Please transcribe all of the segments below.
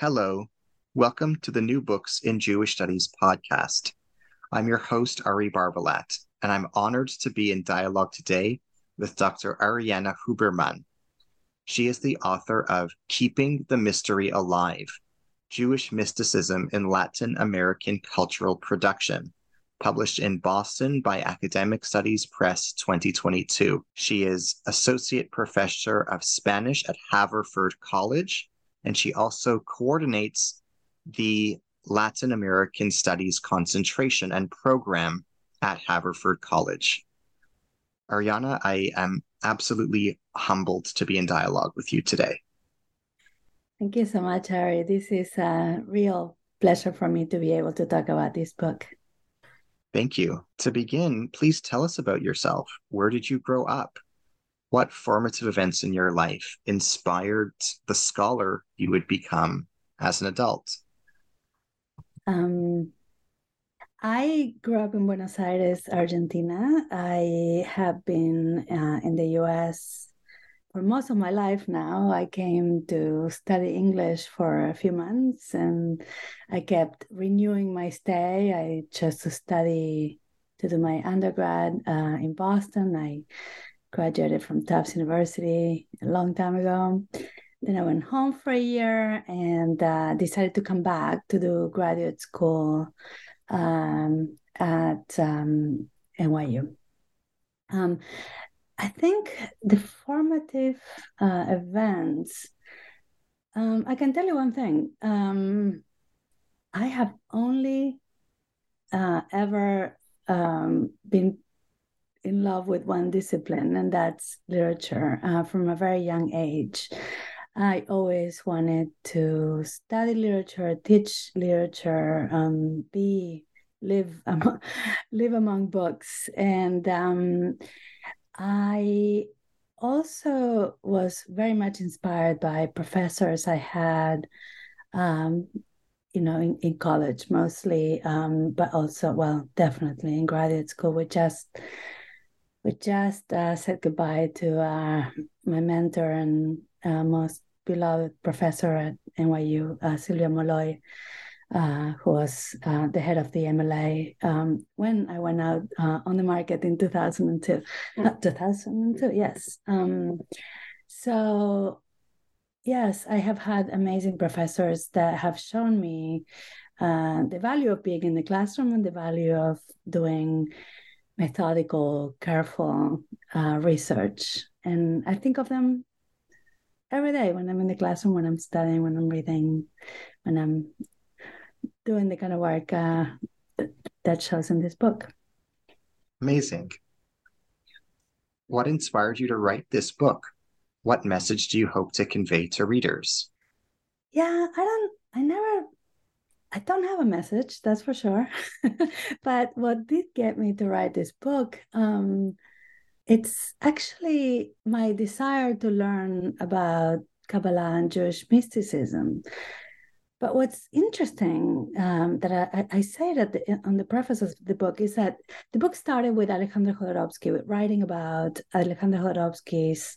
Hello, welcome to the New Books in Jewish Studies podcast. I'm your host, Ari Barbalat, and I'm honored to be in dialogue today with Dr. Ariana Huberman. She is the author of Keeping the Mystery Alive Jewish Mysticism in Latin American Cultural Production, published in Boston by Academic Studies Press 2022. She is Associate Professor of Spanish at Haverford College and she also coordinates the Latin American Studies concentration and program at Haverford College. Ariana, I am absolutely humbled to be in dialogue with you today. Thank you so much, Ari. This is a real pleasure for me to be able to talk about this book. Thank you. To begin, please tell us about yourself. Where did you grow up? What formative events in your life inspired the scholar you would become as an adult? Um, I grew up in Buenos Aires, Argentina. I have been uh, in the US for most of my life now. I came to study English for a few months and I kept renewing my stay. I chose to study to do my undergrad uh, in Boston. I graduated from Tufts University a long time ago. Then I went home for a year and uh, decided to come back to do graduate school um, at um, NYU. Um, I think the formative uh, events, um, I can tell you one thing. Um, I have only uh, ever um, been in love with one discipline, and that's literature uh, from a very young age. I always wanted to study literature, teach literature, um, be live among, live among books, and um, I also was very much inspired by professors I had. Um, you know, in, in college mostly, um, but also, well, definitely in graduate school, we just we just uh, said goodbye to uh, my mentor and uh, most beloved professor at NYU, uh, Sylvia Molloy, uh, who was uh, the head of the MLA um, when I went out on the market in 2002. 2002, yes. Um, so, yes, I have had amazing professors that have shown me the value of being in the classroom and the value of doing methodical, careful uh, research. And I think of them every day when I'm in the classroom, when I'm studying, when I'm reading, when I'm doing the kind of work uh, that shows in this book. Amazing. What inspired you to write this book? What message do you hope to convey to readers? Yeah, I don't, I never I don't have a message, that's for sure. but what did get me to write this book, um, it's actually my desire to learn about Kabbalah and Jewish mysticism. But what's interesting um, that I, I say that on the preface of the book is that the book started with Alexander Jodorowsky, with writing about Alexander Jodorowsky's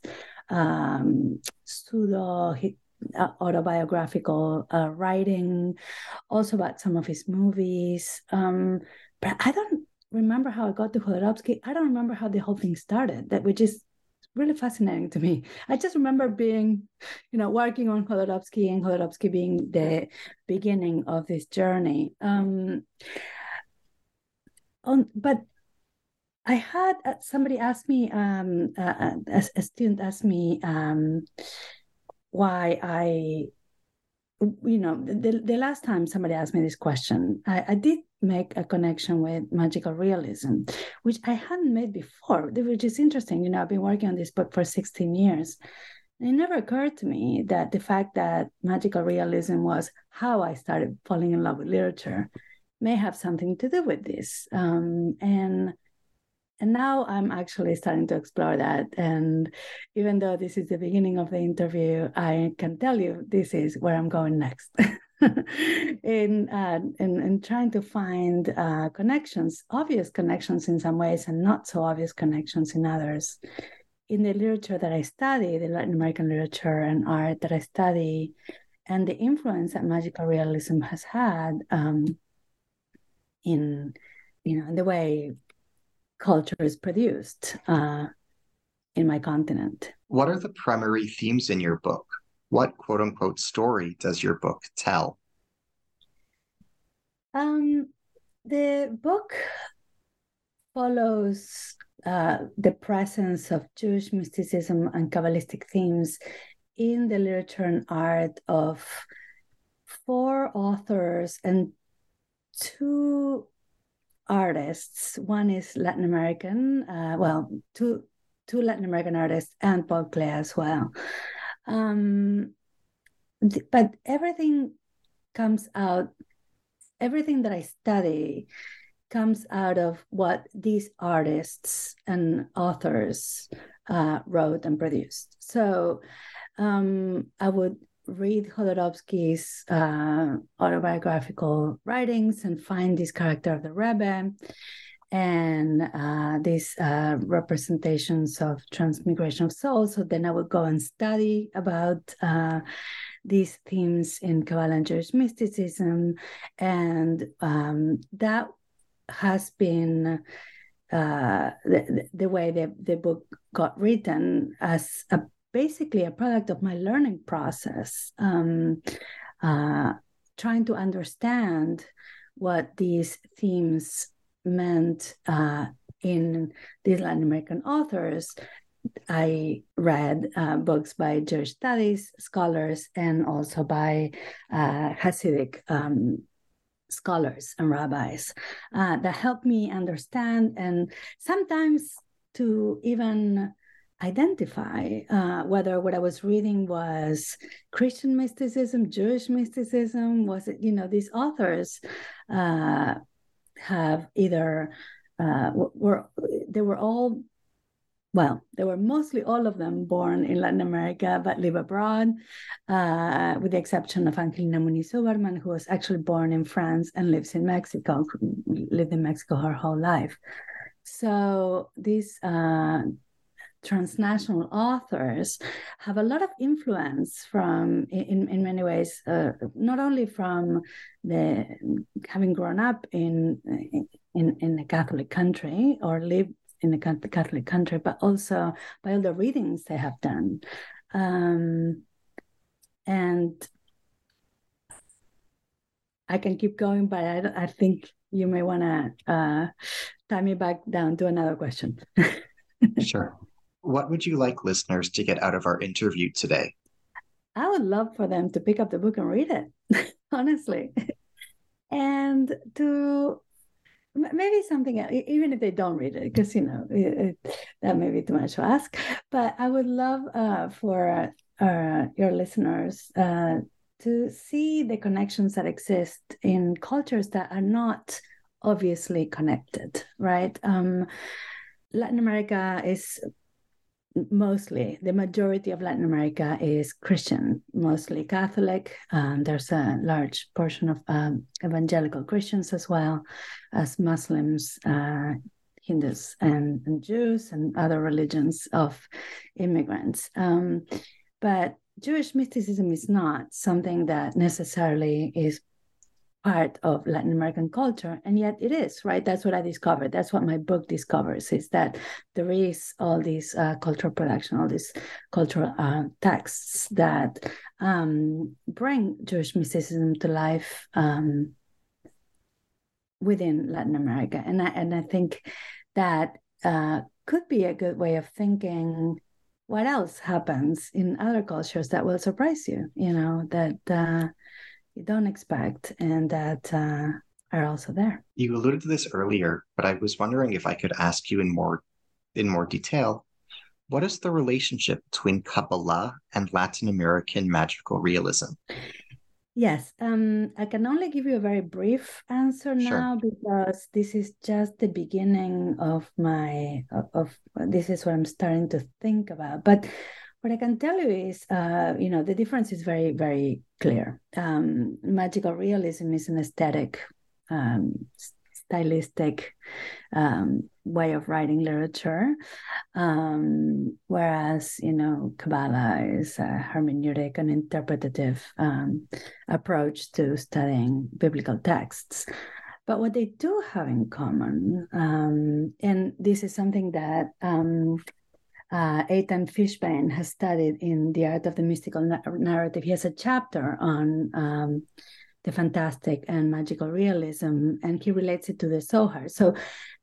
um, pseudo uh, autobiographical uh, writing, also about some of his movies. Um, but I don't remember how I got to Jodorowsky. I don't remember how the whole thing started. That which is really fascinating to me. I just remember being, you know, working on Jodorowsky and Jodorowsky being the beginning of this journey. Um, on, but I had uh, somebody ask me, um, uh, a, a, student asked me um, why I, you know, the, the last time somebody asked me this question, I, I did make a connection with magical realism, which I hadn't made before, which is interesting. You know, I've been working on this book for 16 years. It never occurred to me that the fact that magical realism was how I started falling in love with literature may have something to do with this. Um, and and now I'm actually starting to explore that. And even though this is the beginning of the interview, I can tell you this is where I'm going next. in, uh, in in trying to find uh, connections, obvious connections in some ways, and not so obvious connections in others. In the literature that I study, the Latin American literature and art that I study, and the influence that magical realism has had um, in you know in the way culture is produced uh, in my continent. What are the primary themes in your book? what quote unquote story does your book tell? Um, the book follows uh, the presence of Jewish mysticism and Kabbalistic themes in the literature and art of four authors and two artists. One is Latin American, uh, well, two two Latin American artists and Paul Klee as well. Um, th- but everything comes out, everything that I study comes out of what these artists and authors uh, wrote and produced. So um, I would read Jodorowsky's uh, autobiographical writings and find this character of the Rebbe and uh, these uh, representations of transmigration of souls. So then I would go and study about uh, these themes in Kabbalah and Jewish mysticism, and um, that has been uh, the, the way the, the book got written as a, basically a product of my learning process, um, uh, trying to understand what these themes meant uh, in these Latin American authors, I read uh, books by Jewish studies scholars and also by uh, Hasidic um, scholars and rabbis uh, that helped me understand and sometimes to even identify uh, whether what I was reading was Christian mysticism, Jewish mysticism, was it, you know, these authors uh, have either uh, were they were all well, they were mostly all of them born in Latin America, but live abroad, uh, with the exception of Angelina Muniz Huberman, who was actually born in France and lives in Mexico, lived in Mexico her whole life. So these uh, transnational authors have a lot of influence from in, in many ways uh, not only from the having grown up in in in a catholic country or lived in a catholic country but also by all the readings they have done. Um, and i can keep going but i, I think you may want to uh, tie me back down to another question. Sure what would you like listeners to get out of our interview today? I would love for them to pick up the book and read it, honestly. and to maybe something else, even if they don't read it, because you know it, it, that may be too much to ask. But I would love uh, for uh, your listeners uh, to see the connections that exist in cultures that are not obviously connected, right? Um, Latin America is mostly the majority of Latin America is Christian, mostly Catholic. Um, there's a large portion of um, evangelical Christians as well as Muslims, uh, Hindus, and, and, Jews, and other religions of immigrants. Um, but Jewish mysticism is not something that necessarily is part of Latin American culture, and yet it is right. That's what I discovered. That's what my book discovers: is that there is all these uh, cultural production, all these cultural uh, texts that um, bring Jewish mysticism to life um, within Latin America, and I, and I think that uh, could be a good way of thinking what else happens in other cultures that will surprise you you know that uh, you don't expect and that uh, are also there you alluded to this earlier but i was wondering if i could ask you in more in more detail what is the relationship between kabbalah and latin american magical realism Yes, um, I can only give you a very brief answer Sure. now because this is just the beginning of my of, of this is what I'm starting to think about. But what I can tell you is, uh, you know, the difference is very, very clear. Um, magical realism is an aesthetic, um, stylistic um, way of writing literature, um, whereas you know Kabbalah is a hermeneutic and interpretative um, approach to studying biblical texts. But what they do have in common, um, and this is something that uh, Eitan Fishbane has studied in The Art of the Mystical Narrative. He has a chapter on um, the fantastic and magical realism, and he relates it to the Zohar. So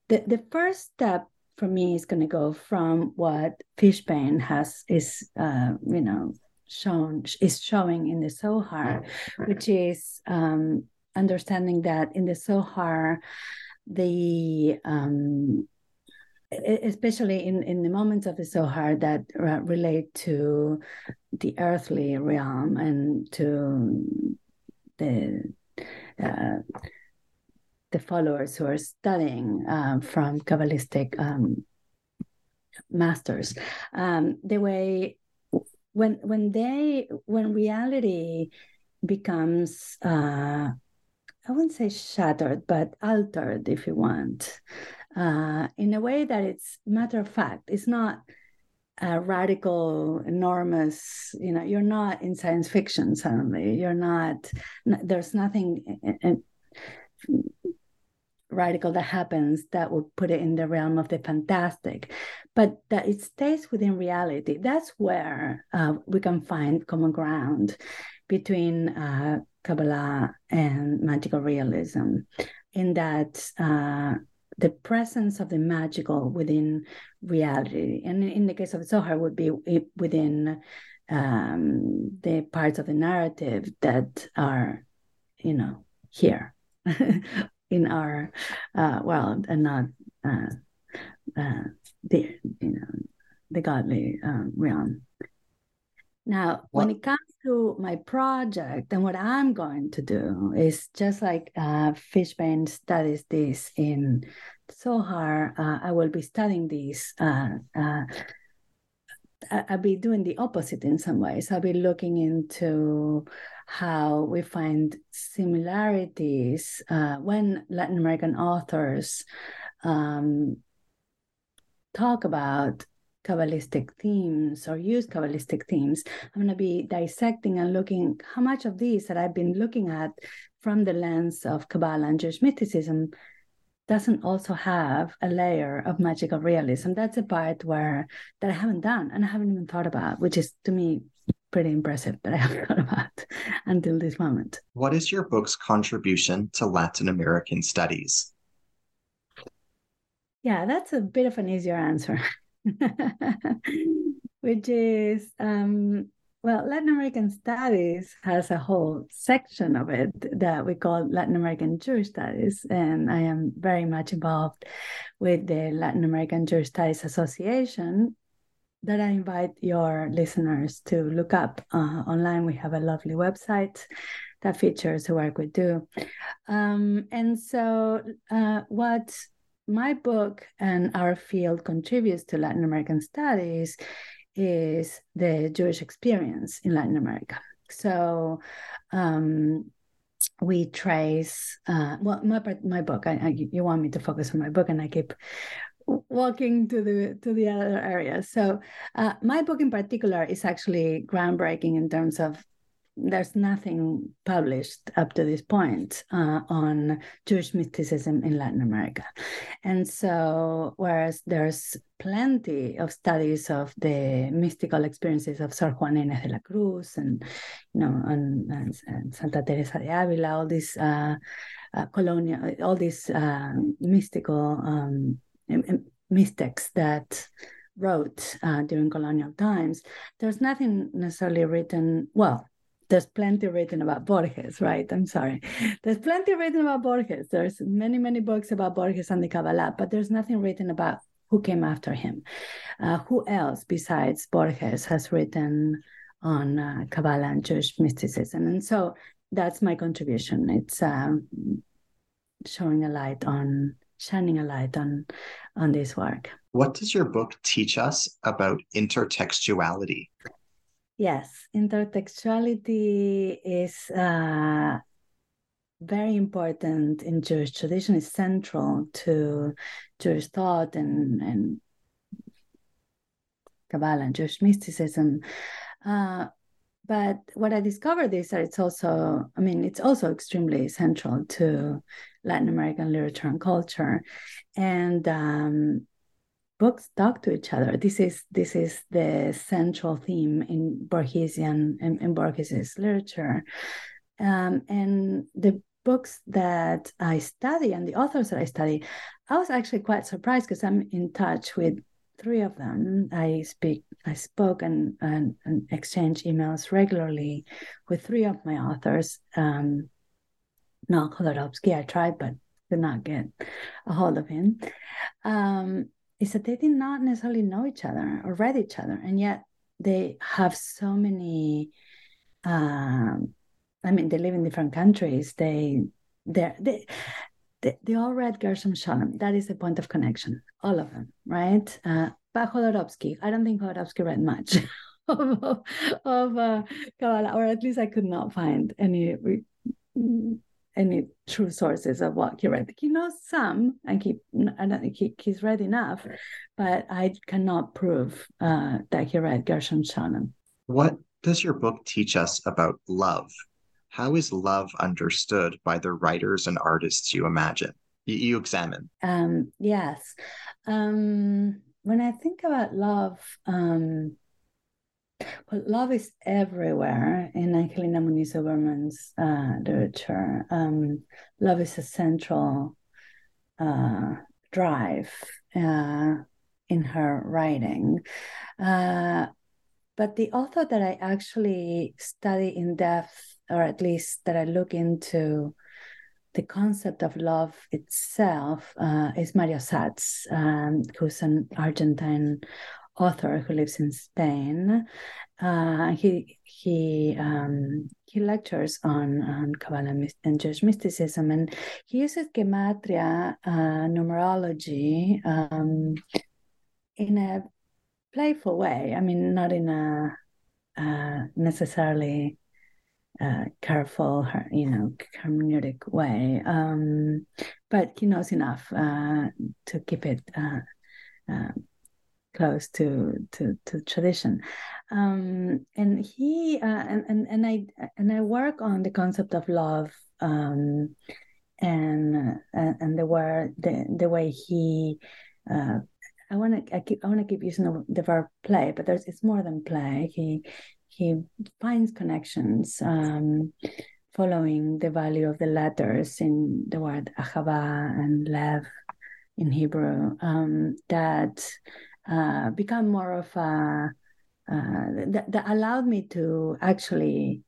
the, the first step for me is going to go from what Fishbane has is uh, you know shown is showing in the Zohar, which is um, understanding that in the Zohar, the um, especially in, in the moments of the Zohar that relate to the earthly realm and to the uh, the followers who are studying uh, from Kabbalistic um, masters, um, the way when when they when reality becomes uh, I wouldn't say shattered, but altered, if you want, uh, in a way that it's matter of fact. It's not a radical, enormous. You know, you're not in science fiction. Suddenly, you're not. There's nothing. In, in, radical that happens that would put it in the realm of the fantastic, but that it stays within reality. That's where uh, we can find common ground between uh, Kabbalah and magical realism, in that uh, the presence of the magical within reality, and in the case of Zohar, would be within um, the parts of the narrative that are, you know, here in our uh, world and not uh, uh, the you know the godly um, realm. Now, what? when it comes to my project and what I'm going to do is just like uh, Fishbane studies this in Zohar, uh, I will be studying this. Uh, uh I'll be doing the opposite in some ways. I'll be looking into how we find similarities uh, when Latin American authors um, talk about Kabbalistic themes or use Kabbalistic themes. I'm going to be dissecting and looking how much of these that I've been looking at from the lens of Kabbalah and Jewish mysticism doesn't also have a layer of magical realism. That's a part where that I haven't done and I haven't even thought about, which is to me pretty impressive that I haven't thought about until this moment. What is your book's contribution to Latin American studies? Yeah, that's a bit of an easier answer, which is um, well, Latin American Studies has a whole section of it that we call Latin American Jewish Studies. And I am very much involved with the Latin American Jewish Studies Association that I invite your listeners to look up uh, online. We have a lovely website that features the work we do. Um, and so, uh, what my book and our field contributes to Latin American studies is the Jewish experience in Latin America. So um, we trace uh, well my my book. I, I, you want me to focus on my book, and I keep walking to the to the other areas. So uh, my book in particular is actually groundbreaking in terms of there's nothing published up to this point uh, on Jewish mysticism in Latin America. And so, whereas there's plenty of studies of the mystical experiences of Sor Juana Inés de la Cruz and, you know, and, and, and Santa Teresa de Avila, all these uh, uh, colonial, all these uh, mystical um, mystics that wrote uh, during colonial times, there's nothing necessarily written, well, there's plenty written about Borges, right? I'm sorry. There's plenty written about Borges. There's many, many books about Borges and the Kabbalah, but there's nothing written about who came after him. Uh, who else besides Borges has written on uh, Kabbalah and Jewish mysticism? And so that's my contribution. It's um, showing a light on, shining a light on, on this work. What does your book teach us about intertextuality? Yes, intertextuality is uh, very important in Jewish tradition. It's central to Jewish thought and and Kabbalah and Jewish mysticism. Uh, but what I discovered is that it's also, I mean, it's also extremely central to Latin American literature and culture. And um, books talk to each other. This is this is the central theme in Borgesian in, in Borges's literature, um, and the books that I study and the authors that I study, I was actually quite surprised because I'm in touch with three of them. I speak, I spoke and and, and exchange emails regularly with three of my authors. Um, not Jodorowsky, I tried, but could not get a hold of him. Um, is that they did not necessarily know each other or read each other, and yet they have so many. Um, I mean, they live in different countries. They they they they, all read Gershom Scholem. That is the point of connection, all of them, right? Uh, but Jodorowsky, I don't think Jodorowsky read much of, of uh, Kabbalah, or at least I could not find any any true sources of what he read. He knows some, and he I don't think he, he's read enough, but I cannot prove uh, that he read Gershom Scholem. What does your book teach us about love? How is love understood by the writers and artists you imagine? You, you examine. Um, yes. Um, when I think about love, um, well, love is everywhere in Angelina Muniz Huberman's uh, literature. Um, love is a central uh, drive uh, in her writing. Uh, but the author that I actually study in depth, or at least that I look into the concept of love itself, uh, is Mario Satz, um, who's an Argentine author who lives in Spain. Uh, he he um, he lectures on on Kabbalah and Jewish mysticism, and he uses gematria uh, numerology um, in a playful way. I mean, not in a uh, necessarily uh, careful, you know, hermeneutic way. Um, but he knows enough uh, to keep it uh, uh, close to to, to tradition um, and he uh, and, and and i and i work on the concept of love um, and uh, and the word the, the way he uh, I want to I keep I want to keep using the, verb play, but there's it's more than play. He he finds connections um, following the value of the letters in the word ahava and lev in Hebrew um, that uh, become more of a uh, that, that allowed me to actually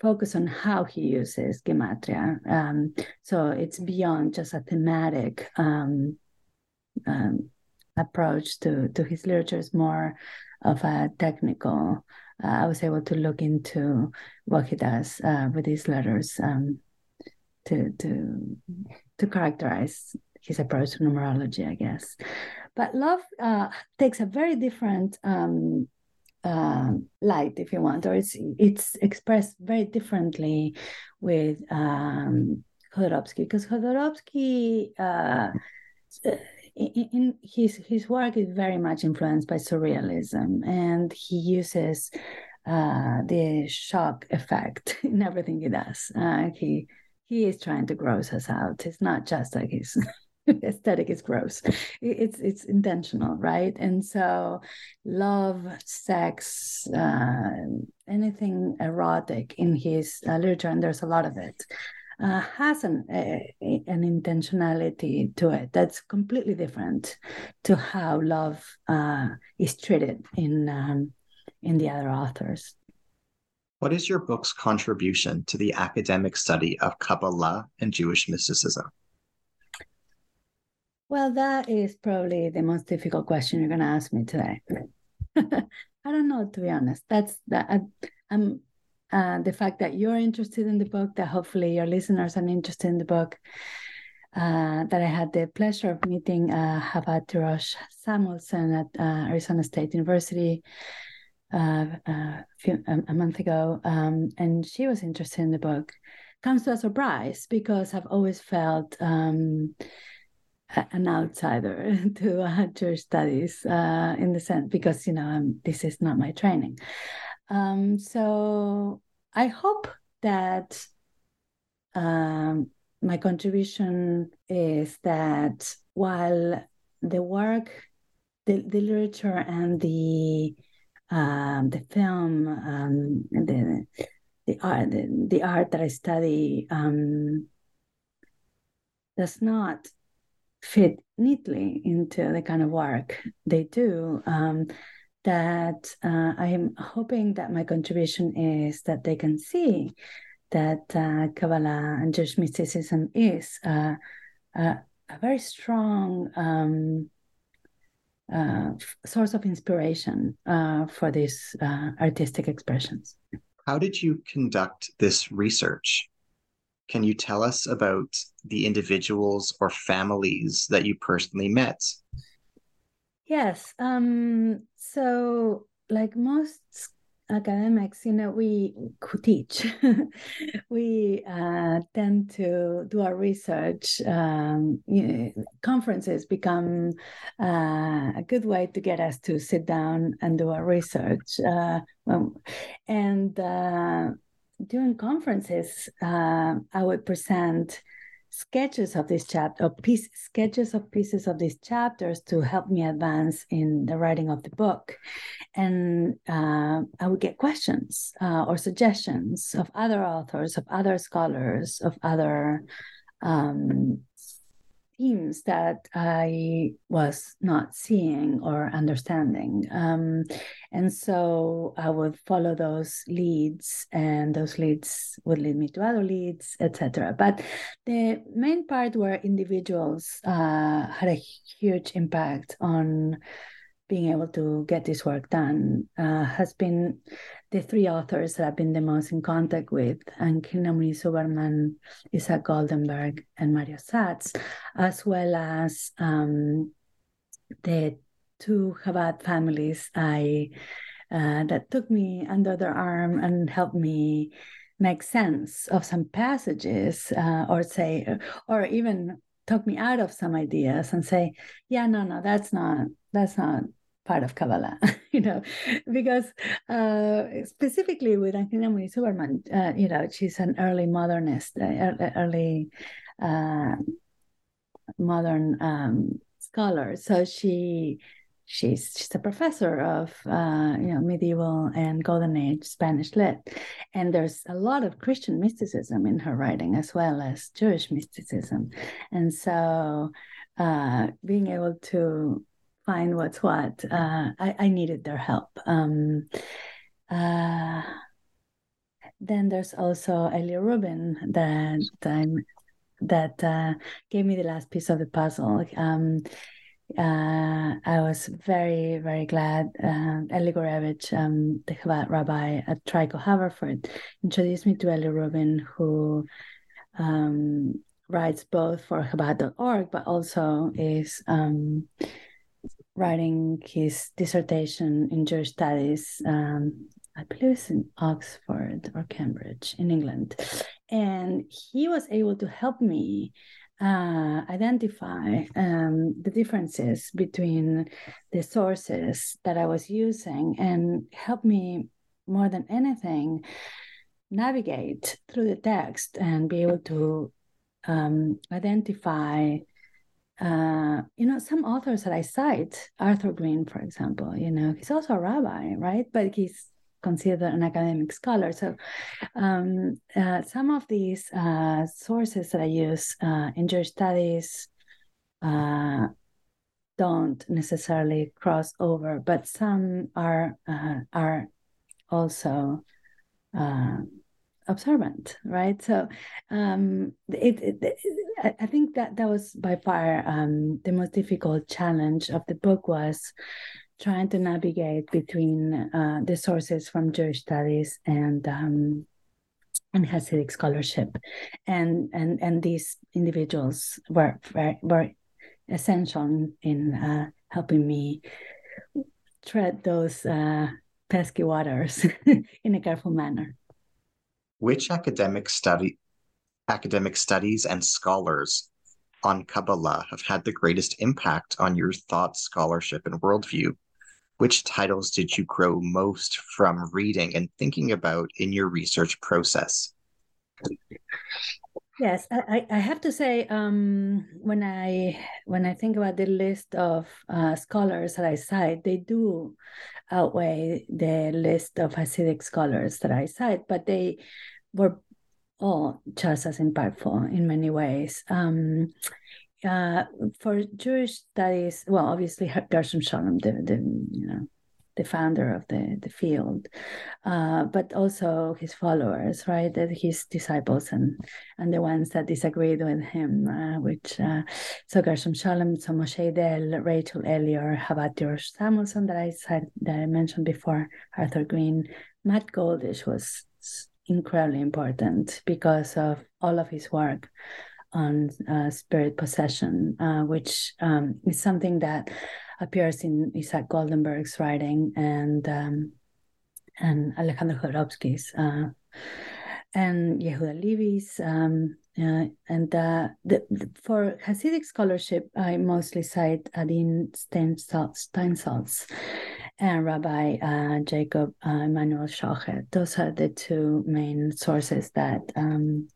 focus on how he uses gematria. Um, so it's beyond just a thematic um, um, approach to to his literature. It's more of a technical. Uh, I was able to look into what he does uh, with these letters um, to to to characterize his approach to numerology, I guess. But love uh, takes a very different um, uh, light, if you want, or it's it's expressed very differently with um, Jodorowsky because Jodorowsky. Uh, in, in, his his work is very much influenced by surrealism, and he uses uh, the shock effect in everything he does. Uh, he he is trying to gross us out. It's not just like his aesthetic is gross. It's it's intentional, right? And so, love, sex, uh, anything erotic in his uh, literature, and there's a lot of it. Uh, has an a, an intentionality to it that's completely different to how love uh, is treated in um, in the other authors. What is your book's contribution to the academic study of Kabbalah and Jewish mysticism? Well, that is probably the most difficult question you're going to ask me today. I don't know, to be honest. That's that. I, am uh, the fact that you're interested in the book, that hopefully your listeners are interested in the book. Uh, that I had the pleasure of meeting uh, Hava Tirosh Samuelson at uh, Arizona State University uh, uh, few, um, a month ago, um, and she was interested in the book. Comes to a surprise because I've always felt um, an outsider to uh, studies uh, in the sense because you know um, this is not my training. Um, so I hope that um, my contribution is that while the work, the, the literature, and the um, the film, um, the the art, the, the, art that I study um, does not fit neatly into the kind of work they do. Um, that uh, I am hoping that my contribution is that they can see that uh, Kabbalah and Jewish mysticism is uh, a very strong um, uh, source of inspiration uh, for these uh, artistic expressions. How did you conduct this research? Can you tell us about the individuals or families that you personally met? Yes. Um, so, like most academics, you know, we teach. we uh, tend to do our research. Um, you know, conferences become uh, a good way to get us to sit down and do our research. Uh, and uh, during conferences, uh, I would present sketches of this chapter or piece sketches of pieces of these chapters to help me advance in the writing of the book. And uh, i would get questions uh, or suggestions of other authors of other scholars of other um, themes that I was not seeing or understanding. Um, and so I would follow those leads, and those leads would lead me to other leads, etc. But the main part where individuals uh, had a huge impact on being able to get this work done uh, has been the three authors that I've been the most in contact with, Angelina Muniz Huberman, Isaac Goldemberg, and Mario Satz, as well as um, the two Chabad families I uh, that took me under their arm and helped me make sense of some passages, uh, or say, or even took me out of some ideas and say, yeah, no, no, that's not that's not part of Kabbalah, you know, because uh, specifically with Angelina Muniz Huberman, uh, you know, she's an early modernist, uh, early modern um, scholar. So she she's she's a professor of uh, you know medieval and golden age Spanish lit, and there's a lot of Christian mysticism in her writing as well as Jewish mysticism, and so uh, being able to find what's what. Uh, I, I needed their help. Um, uh, then there's also Elia Rubin that I'm, that uh, gave me the last piece of the puzzle. Um, uh, I was very, very glad uh, Eli Gorevich, um, the Chabad rabbi at Tri Haverford, introduced me to Eli Rubin, who um, writes both for Chabad.org, but also is um, writing his dissertation in Jewish studies. Um, I believe it's in Oxford or Cambridge in England. And he was able to help me uh, identify um, the differences between the sources that I was using and help me more than anything, navigate through the text and be able to um, identify uh, you know, some authors that I cite, Arthur Green, for example, you know, he's also a rabbi, right? But he's considered an academic scholar. So um, uh, some of these uh, sources that I use uh, in Jewish studies uh, don't necessarily cross over, but some are are also observant right? So um it, it, it, i think that that was by far um the most difficult challenge of the book was trying to navigate between uh, the sources from jewish studies and um and hasidic scholarship. And and and these individuals were were, were essential in, uh, helping me tread those uh, pesky waters in a careful manner which academic study academic studies and scholars on Kabbalah have had the greatest impact on your thought, scholarship, and worldview? Which titles did you grow most from reading and thinking about in your research process? Yes, I, I have to say, um, when I when I think about the list of uh, scholars that I cite, they do outweigh the list of Hasidic scholars that I cite, but they were all just as impactful in many ways. Um, uh, for Jewish studies, well, obviously Gershom Scholem, the, the you know the founder of the the field, uh, but also his followers, right? His disciples and and the ones that disagreed with him, uh, which uh, so Gershom Scholem, so Moshe Idel, Rachel Elior, Hava Tirosh Samuelson that I said that I mentioned before, Arthur Green, Matt Goldish was incredibly important because of all of his work on uh, spirit possession, uh, which um, is something that appears in Isaac Goldemberg's writing and um, and Alejandro Jodorowsky's uh, and Yehuda Levy's. Um, uh, and uh, the, the, for Hasidic scholarship, I mostly cite Adin Steinsaltz and Rabbi uh, Jacob uh, Emanuel Schochet. Those are the two main sources that um,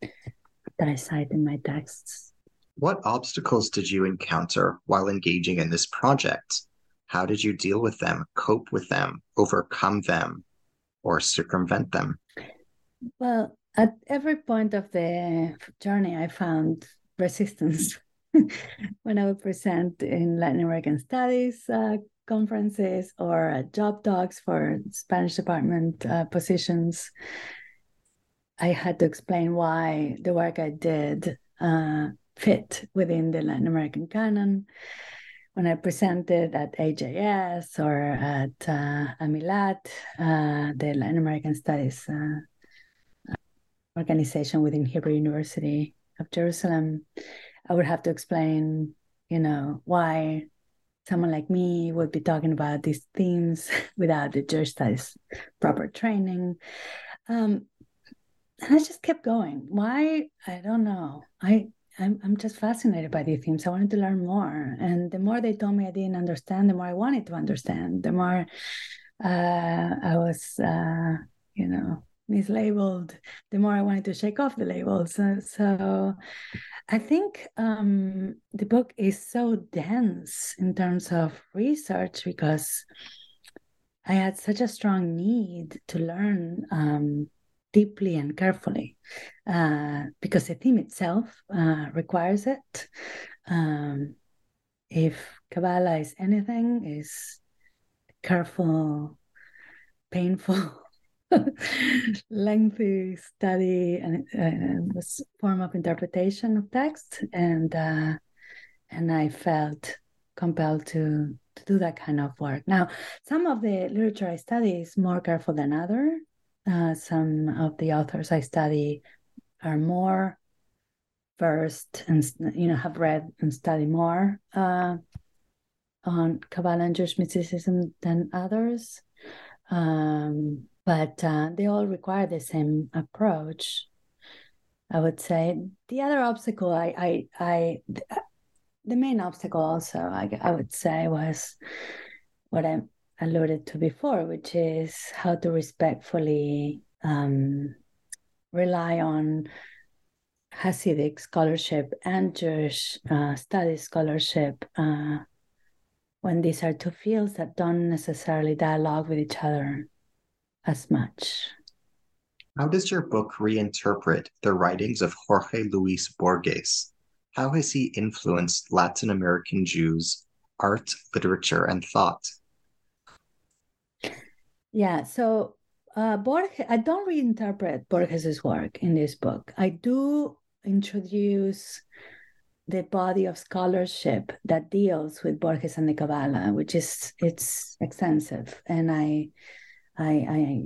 that I cite in my texts. What obstacles did you encounter while engaging in this project? How did you deal with them, cope with them, overcome them, or circumvent them? Well, at every point of the journey, I found resistance. when I would present in Latin American Studies uh, conferences or uh, job talks for Spanish department uh, positions, I had to explain why the work I did uh, fit within the Latin American canon. When I presented at AJS or at uh, Amilat, uh, the Latin American Studies uh, organization within Hebrew University of Jerusalem, I would have to explain, you know, why someone like me would be talking about these themes without the Jewish studies proper training. Um, and I just kept going. Why? I don't know. I I'm I'm just fascinated by these themes. I wanted to learn more, and the more they told me I didn't understand, the more I wanted to understand. The more uh, I was, uh, you know, mislabeled, the more I wanted to shake off the labels. So, so I think um, the book is so dense in terms of research because I had such a strong need to learn um, deeply and carefully uh, because the theme itself uh, requires it. Um, if Kabbalah is anything, is careful, painful. lengthy study and uh, this form of interpretation of text, and uh, and I felt compelled to to do that kind of work. Now, some of the literature I study is more careful than other. Uh, some of the authors I study are more versed and you know have read and study more uh, on Kabbalah and Jewish mysticism than others. Um, but uh, they all require the same approach. I would say the other obstacle, I, I, I, the main obstacle also, I, I would say was what I, alluded to before, which is how to respectfully um, rely on Hasidic scholarship and Jewish uh, studies scholarship uh, when these are two fields that don't necessarily dialogue with each other as much. How does your book reinterpret the writings of Jorge Luis Borges? How has he influenced Latin American Jews' art, literature, and thought? Yeah, so uh, Borges, I don't reinterpret Borges's work in this book. I do introduce the body of scholarship that deals with Borges and the Kabbalah, which is it's extensive, and I, I, I,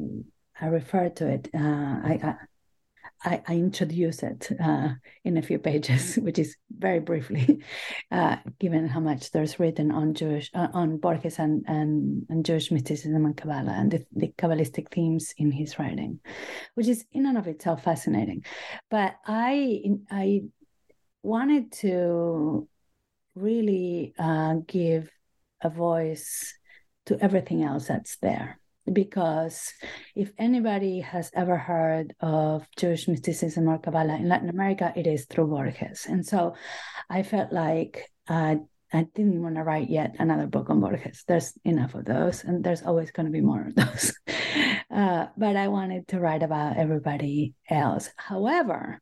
I refer to it. Uh, I, I, I introduce it uh, in a few pages, which is very briefly, uh, given how much there's written on Jewish, uh, on Borges and, and, and Jewish mysticism and Kabbalah and the, the Kabbalistic themes in his writing, which is in and of itself fascinating. But I, I wanted to really uh, give a voice to everything else that's there because if anybody has ever heard of Jewish mysticism or Kabbalah in Latin America, it is through Borges. And so I felt like uh, I didn't want to write yet another book on Borges. There's enough of those, and there's always going to be more of those. Uh, but I wanted to write about everybody else. However,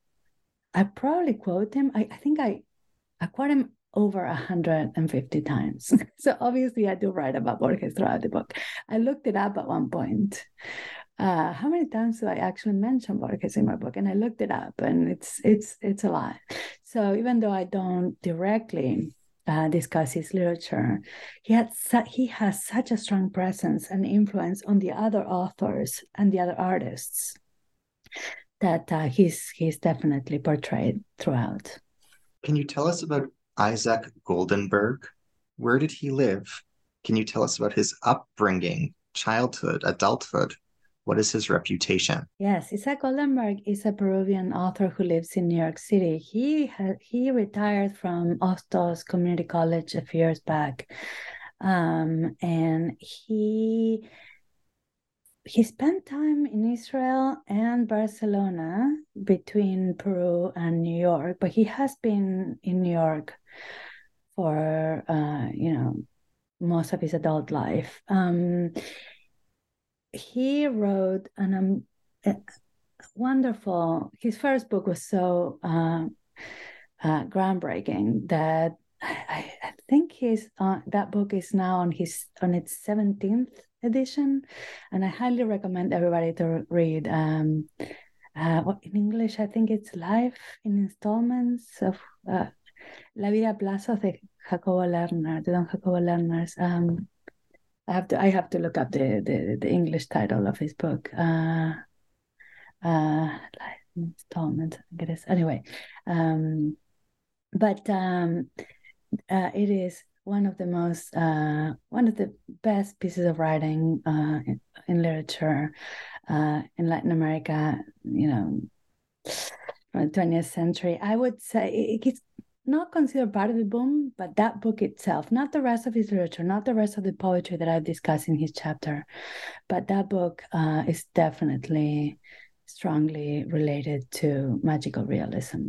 I probably quote him. I, I think I, I quote him over 150 times. so obviously, I do write about Borges throughout the book. I looked it up at one point. Uh, how many times do I actually mention Borges in my book? And I looked it up, and it's it's it's a lot. So even though I don't directly uh, discuss his literature, he had su- he has such a strong presence and influence on the other authors and the other artists that uh, he's he's definitely portrayed throughout. Can you tell us about Isaac Goldemberg. Where did he live? Can you tell us about his upbringing, childhood, adulthood? What is his reputation? Yes, Isaac Goldemberg is a Peruvian author who lives in New York City. He he retired from Hostos Community College a few years back, um, and he he spent time in Israel and Barcelona between Peru and New York, but he has been in New York for uh, you know most of his adult life. Um, he wrote an um, a wonderful. His first book was so uh, uh, groundbreaking that I, I think his uh, that book is now on his on its seventeenth edition, and I highly recommend everybody to read. Um, uh, in English, I think it's Life in Installments of uh, La vida a plazos de Jacobo Lerner, de Don Jacobo Lerner's. Um, I have to I have to look up the the, the English title of his book. Uh, uh, Life in Installments, I think it is. Anyway, um, but um, uh, it is one of the most uh, one of the best pieces of writing uh, in, in, literature uh, in Latin America. You know, from the twentieth century. I would say it's not considered part of the boom, but that book itself, not the rest of his literature, not the rest of the poetry that I've discussed in his chapter, but that book uh, is definitely strongly related to magical realism.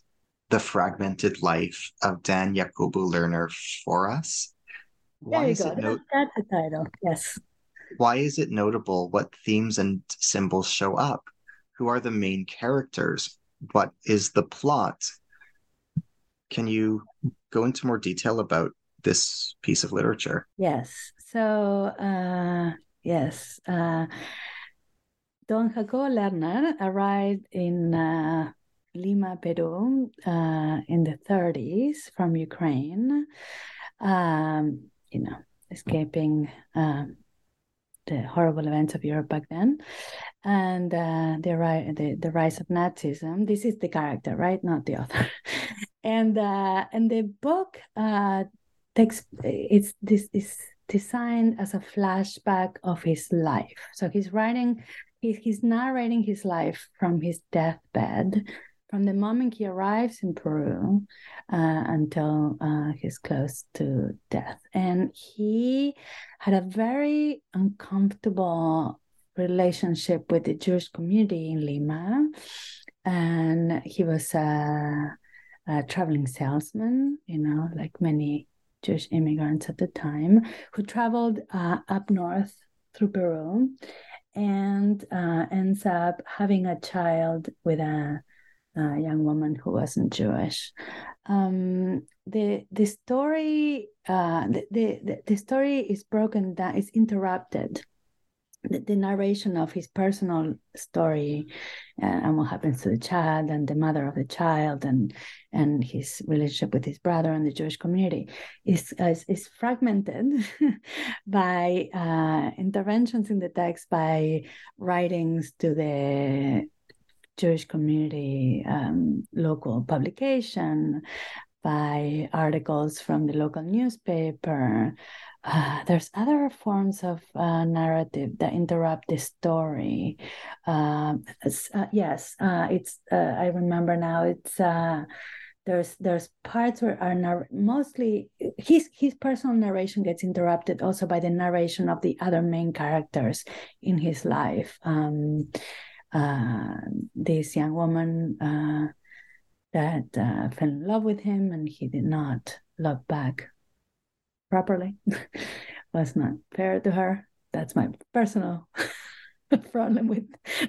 the fragmented life of Don Jacobo Lerner for us? Why there you go. No- That's the title. Yes. Why is it notable? What themes and symbols show up? Who are the main characters? What is the plot? Can you go into more detail about this piece of literature? Yes. So, uh, yes. Uh, Don Jacobo Lerner arrived in uh, Lima, Peru, uh, in the 30s from Ukraine, um, you know, escaping um, the horrible events of Europe back then, and uh, the, the the rise of Nazism. This is the character, right? Not the author. and uh, and the book uh, takes it's this is designed as a flashback of his life. So he's writing, he's, he's narrating his life from his deathbed from the moment he arrives in Peru uh, until uh, he's close to death. And he had a very uncomfortable relationship with the Jewish community in Lima. And he was a, a traveling salesman, you know, like many Jewish immigrants at the time, who traveled uh, up north through Peru and uh, ends up having a child with a a young woman who wasn't Jewish. Um, the the story uh, the, the the story is broken down. It's interrupted. The, the narration of his personal story uh, and what happens to the child and the mother of the child and and his relationship with his brother and the Jewish community is is, is fragmented by uh, interventions in the text by writings to the Jewish community um, local publication, by articles from the local newspaper. Uh, there's other forms of uh, narrative that interrupt the story. Um, uh, yes, uh, it's. Uh, I remember now. It's uh, there's there's parts where are narr- mostly his his personal narration gets interrupted also by the narration of the other main characters in his life. Um, uh, this young woman uh, that uh, fell in love with him and he did not love back properly was not fair to her that's my personal problem with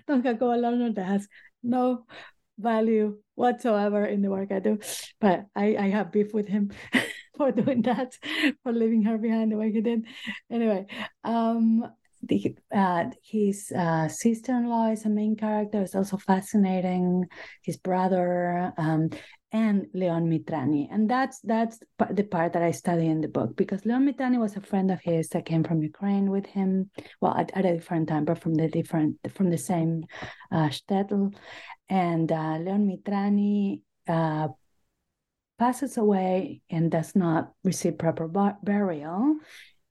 Jacobo Lerner that has no value whatsoever in the work I do. But I, I have beef with him for doing that, for leaving her behind the way he did. Anyway, um, the, uh, his uh, sister-in-law is a main character. It's also fascinating. His brother um, and Leon Mitrani, and that's that's the part that I study in the book because Leon Mitrani was a friend of his that came from Ukraine with him. Well, at, at a different time, but from the different from the same uh, shtetl. And uh, Leon Mitrani uh, passes away and does not receive proper burial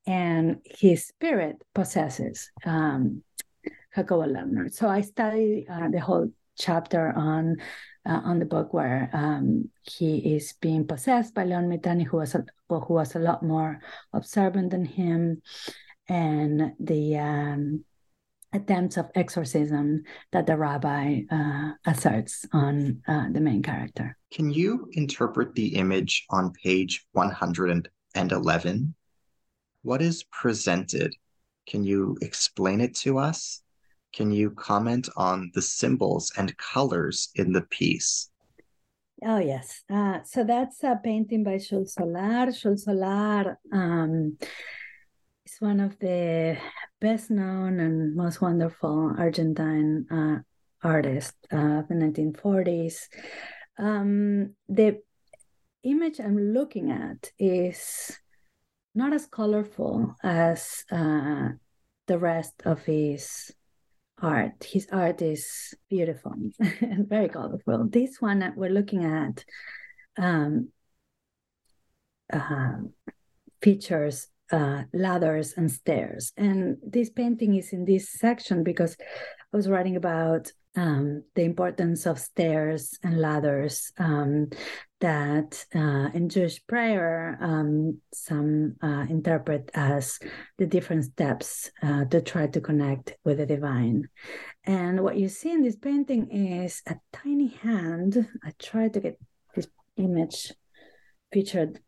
and his spirit possesses um, Jacobo Lerner. So I studied uh, the whole chapter on uh, on the book where um, he is being possessed by Leon Mitrani, who was a, who was a lot more observant than him, and the um, attempts of exorcism that the rabbi uh, asserts on uh, the main character. Can you interpret the image on page 111 what is presented? Can you explain it to us? Can you comment on the symbols and colors in the piece? Oh, yes. Uh, so that's a painting by Xul Solar. Xul Solar um, is one of the best known and most wonderful Argentine uh, artists of the 1940s. Um, the image I'm looking at is not as colorful as uh, the rest of his art. His art is beautiful and very colorful. This one that we're looking at um, uh, features uh, ladders and stairs. And this painting is in this section because I was writing about um, the importance of stairs and ladders um, that uh, in Jewish prayer, um, some uh, interpret as the different steps uh, to try to connect with the divine. And what you see in this painting is a tiny hand. I tried to get this image featured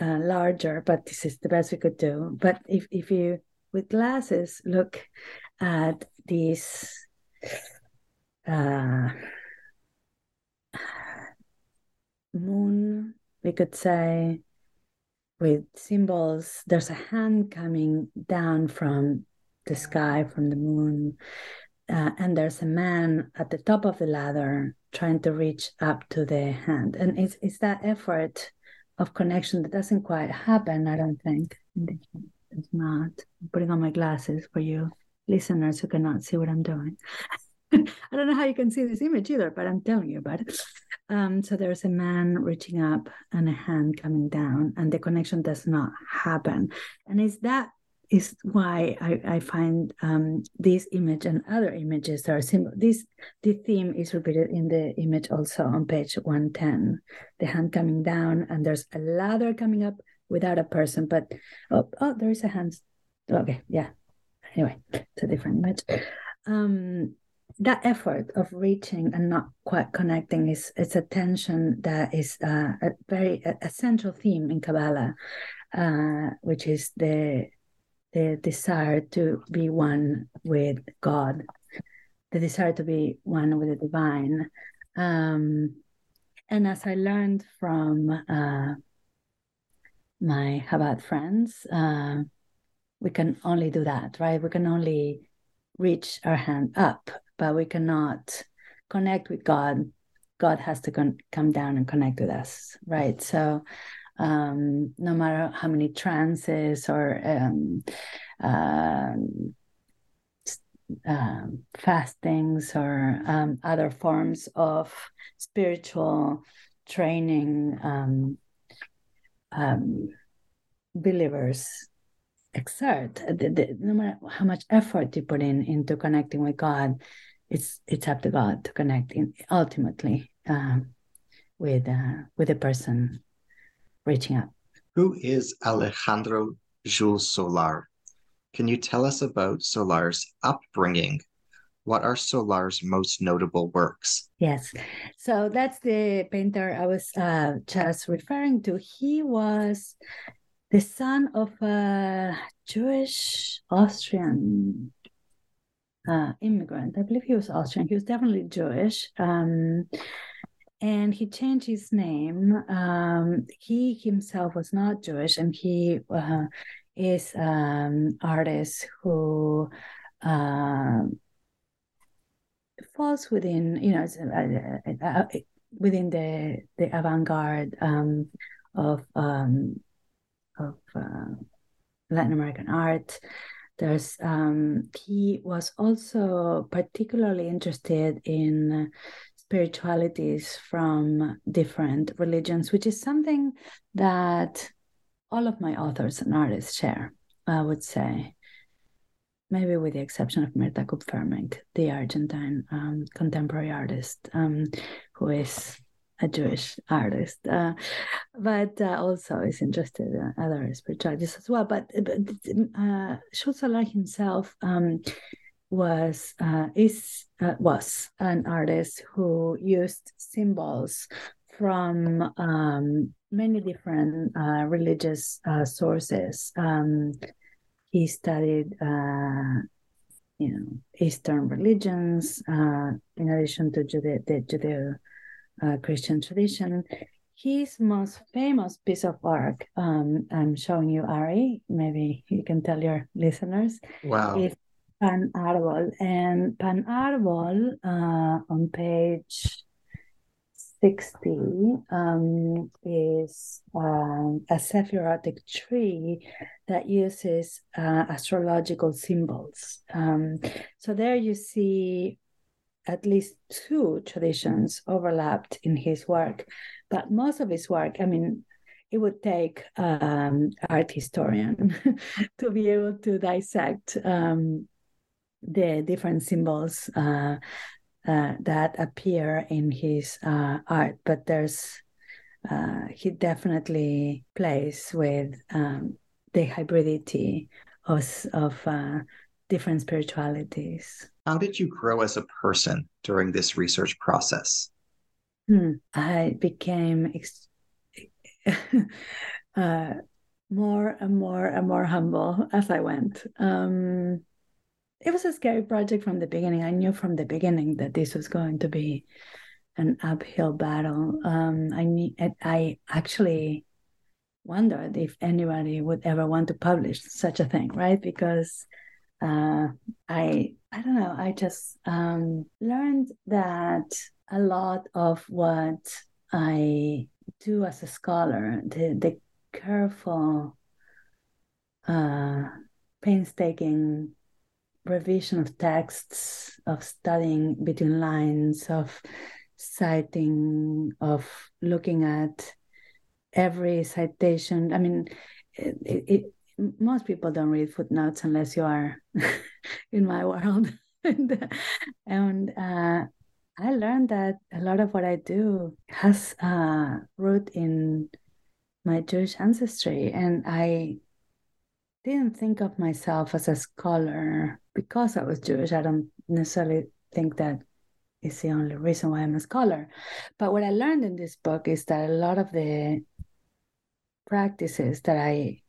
uh, larger, but this is the best we could do. But if, if you, with glasses, look at these uh, moon, we could say, with symbols. There's a hand coming down from the sky, from the moon, uh, and there's a man at the top of the ladder trying to reach up to the hand. And it's, it's that effort of connection that doesn't quite happen, I don't think. it's not. I'm putting on my glasses for you listeners who cannot see what I'm doing. I don't know how you can see this image either, but I'm telling you about it. Um, so there's a man reaching up and a hand coming down, and the connection does not happen. And is that is why I, I find um, this image and other images are similar. This the theme is repeated in the image also on page 110. The hand coming down, and there's a ladder coming up without a person, but oh, oh there is a hand. Okay, yeah. Anyway, it's a different image. Um, that effort of reaching and not quite connecting is it's a tension that is uh, a very a, central theme in Kabbalah, uh, which is the the desire to be one with God, the desire to be one with the divine. Um, and as I learned from uh, my Chabad friends, uh, we can only do that, right? We can only reach our hand up, but we cannot connect with God. God has to con- come down and connect with us, right? So um, no matter how many trances or um, uh, fastings or um, other forms of spiritual training um, believers exert the, the, no matter how much effort you put in into connecting with god it's it's up to god to connect in, ultimately um, with uh, with the person reaching out. Who is Alejandro Xul Solar? Can you tell us about Solar's upbringing? What are Solar's most notable works? Yes. So that's the painter I was uh, just referring to. He was the son of a Jewish Austrian uh, immigrant. I believe he was Austrian. He was definitely Jewish. Um, and he changed his name. Um, he himself was not Jewish, and he uh, is an um, artist who uh, falls within, you know, uh, uh, uh, within the the avant-garde um, of um, of Latin American art. There's um, he was also particularly interested in spiritualities from different religions, which is something that all of my authors and artists share, I would say. Maybe with the exception of Mirta Kupferminc, the Argentine um, contemporary artist, um, who is a Jewish artist, uh, but uh, also is interested in other spiritualities as well. But, but uh, himself um, was uh, is uh, was an artist who used symbols from um, many different uh, religious uh, sources. Um, he studied, uh, you know, Eastern religions uh, in addition to Jude- the Judeo-Christian tradition. His most famous piece of work, um, I'm showing you, Ari. Maybe you can tell your listeners. Wow. Is Pan Arbol. And Pan Arbol uh, on page 60 um, is um, a sephirotic tree that uses uh, astrological symbols. Um, so there you see at least two traditions overlapped in his work, but most of his work, I mean, it would take um, art historian to be able to dissect um, the different symbols uh, uh, that appear in his uh, art, but there's uh, he definitely plays with um, the hybridity of, of uh, different spiritualities. How did you grow as a person during this research process? Hmm. I became ex- uh, more and more and more humble as I went. Um, it was a scary project from the beginning. I knew from the beginning that this was going to be an uphill battle. Um, I need, I actually wondered if anybody would ever want to publish such a thing, right? Because uh, I, I don't know. I just um, learned that a lot of what I do as a scholar, the the careful uh, painstaking revision of texts, of studying between lines, of citing, of looking at every citation. I mean, it, it, most people don't read footnotes unless you are in my world. and, and uh, I learned that a lot of what I do has uh, root in my Jewish ancestry, and I didn't think of myself as a scholar because I was Jewish. I don't necessarily think that is the only reason why I'm a scholar. But what I learned in this book is that a lot of the practices that I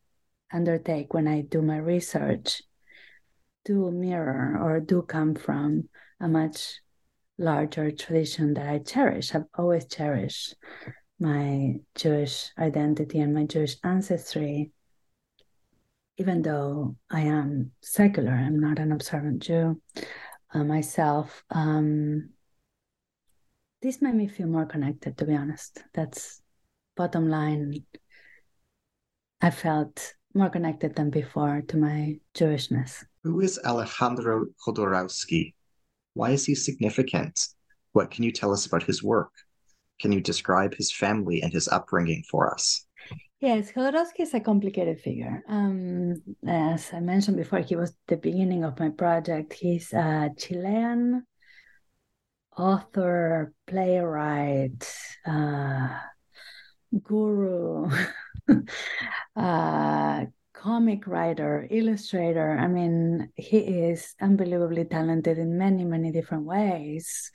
undertake when I do my research do mirror or do come from a much larger tradition that I cherish. I've always cherished my Jewish identity and my Jewish ancestry, even though I am secular, I'm not an observant Jew uh, myself. Um, this made me feel more connected, to be honest. That's bottom line. I felt more connected than before to my Jewishness. Who is Alejandro Jodorowsky? Why is he significant? What can you tell us about his work? Can you describe his family and his upbringing for us? Yes, Jodorowsky is a complicated figure. Um, as I mentioned before, he was the beginning of my project. He's a Chilean author, playwright, uh, guru, uh, comic writer, illustrator. I mean, he is unbelievably talented in many, many different ways.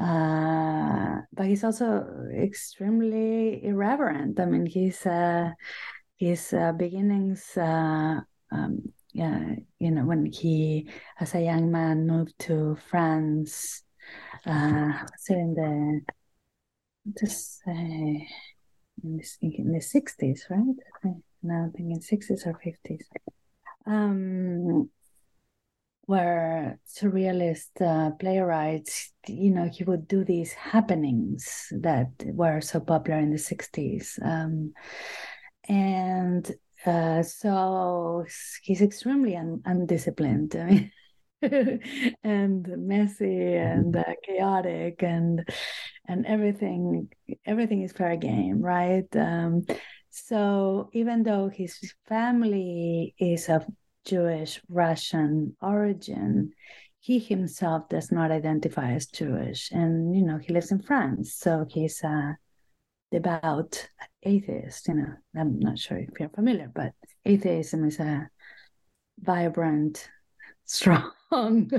Uh, but he's also extremely irreverent. I mean, his uh, his uh, beginnings. Uh, um, yeah, you know, when he, as a young man, moved to France, uh, it in the just say in the, in the 60s, right? Now I in 60s or 50s. Um, where surrealist uh, playwrights, you know, he would do these happenings that were so popular in the 60s. Um, and uh, so he's extremely un- undisciplined. I mean, and messy and uh, chaotic and and everything everything is fair game right? Um, so even though his family is of jewish russian origin he himself does not identify as jewish. And you know he lives in france so he's a devout atheist you know. I'm not sure if you're familiar but atheism is a vibrant strong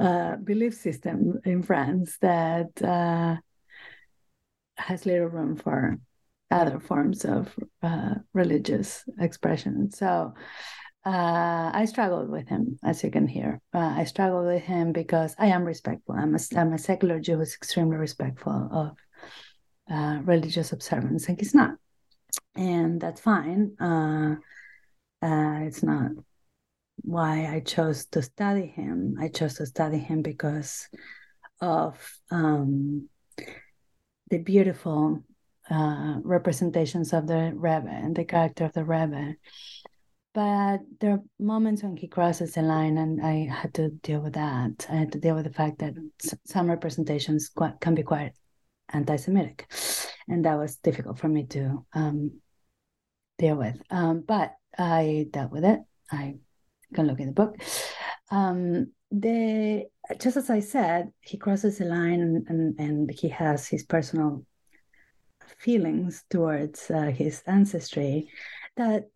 uh, belief system in France that uh, has little room for other forms of uh, religious expression. So uh, I struggled with him, as you can hear. Uh, I struggled with him because I am respectful. I'm a, I'm a secular Jew who's extremely respectful of uh, religious observance, and he's not. And that's fine. it's not why I chose to study him. I chose to study him because of um, the beautiful uh, representations of the Rebbe and the character of the Rebbe. But there are moments when he crosses the line, and I had to deal with that. I had to deal with the fact that some representations can be quite anti-Semitic, and that was difficult for me to um, deal with. Um, but I dealt with it. I can look in the book. Um, the just as I said, he crosses the line and, and, and he has his personal feelings towards uh, his ancestry. That,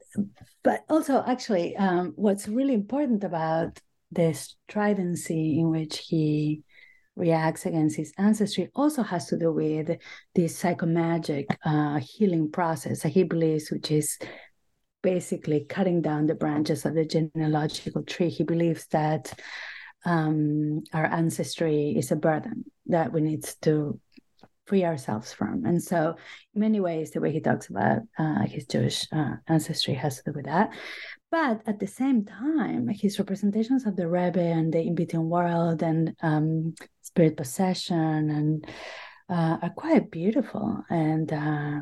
but also actually, um, what's really important about the stridency in which he reacts against his ancestry also has to do with this psychomagic uh, healing process that he believes, which is basically cutting down the branches of the genealogical tree. He believes that um, our ancestry is a burden that we need to free ourselves from. And so, in many ways, the way he talks about uh, his Jewish uh, ancestry has to do with that. But at the same time, his representations of the Rebbe and the in between world and um, spirit possession and uh, are quite beautiful and uh,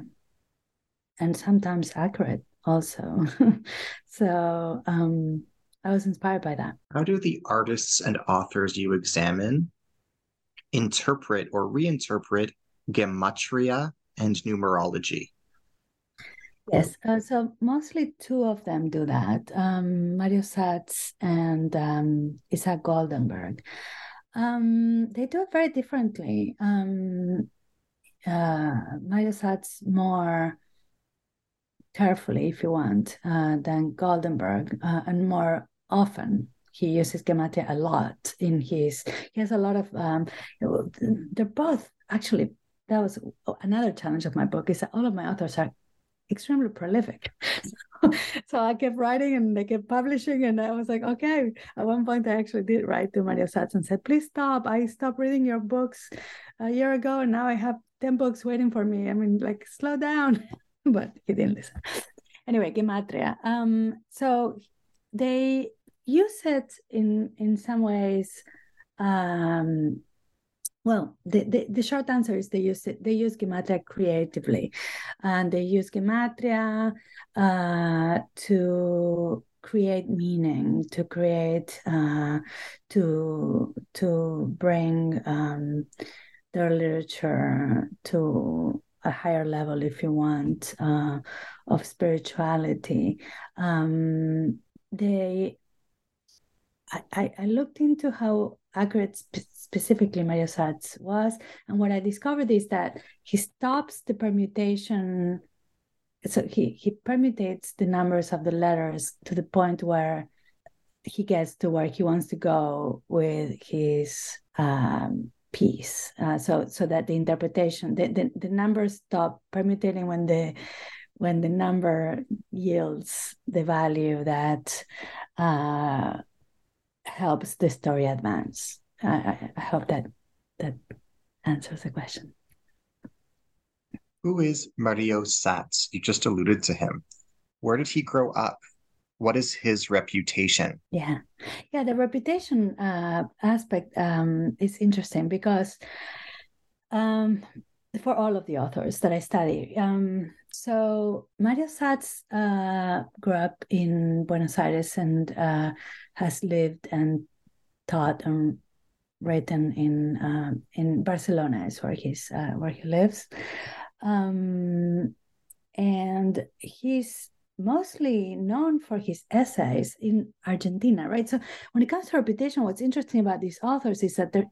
and sometimes accurate also. so um, I was inspired by that. How do the artists and authors you examine interpret or reinterpret gematria and numerology? Yes, uh, so mostly two of them do that um, Mario Satz and um, Isaac Goldemberg. Um, they do it very differently. Um, uh, Mario Satz more carefully, if you want, uh, than Goldemberg, uh, and more often. He uses gematria a lot in his. He has a lot of. Um, they're both actually. That was another challenge of my book. Is that all of my authors are extremely prolific. so I kept writing and they kept publishing. And I was like, okay. At one point, I actually did write to Mario Satz and said, please stop. I stopped reading your books a year ago and now I have 10 books waiting for me. I mean, like, slow down. but he didn't listen. Anyway, Gematria. Um, so they use it in in some ways um, well, the, the, the, short answer is they use it, they use gematria creatively, and they use gematria uh, to create meaning, to create uh, to to bring um, their literature to a higher level, if you want, uh, of spirituality. Um, they, I, I looked into how accurate sp- specifically Mario Satz was. And what I discovered is that he stops the permutation. So he, he permutates the numbers of the letters to the point where he gets to where he wants to go with his um, piece. Uh, so so that the interpretation, the, the, the numbers stop permutating when the when the number yields the value that uh, helps the story advance. I, I hope that that answers the question. Who is Mario Satz? You just alluded to him. Where did he grow up? What is his reputation? Yeah, yeah. The reputation uh, aspect um, is interesting because um, for all of the authors that I study. Um, so Mario Satz uh, grew up in Buenos Aires and uh, has lived and taught and written in uh, in Barcelona is where he's uh, where he lives, um, and he's mostly known for his essays in Argentina, right? So when it comes to reputation, what's interesting about these authors is that they're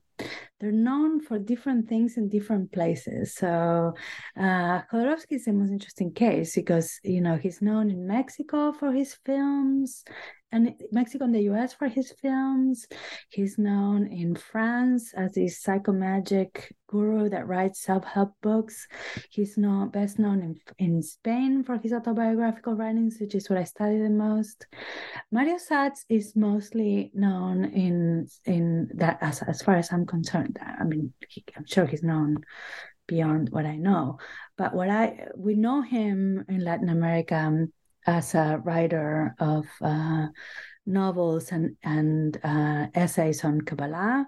they're known for different things in different places. So uh, Jodorowsky is the most interesting case because you know he's known in Mexico for his films, and Mexico and the US for his films. He's known in France as the psychomagic guru that writes self-help books. He's known best known in, in Spain for his autobiographical writings, which is what I study the most. Mario Satz is mostly known in in that as, as far as I'm concerned. I mean, he, I'm sure he's known beyond what I know. But what I we know him in Latin America um, as a writer of uh, novels and and uh, essays on Kabbalah.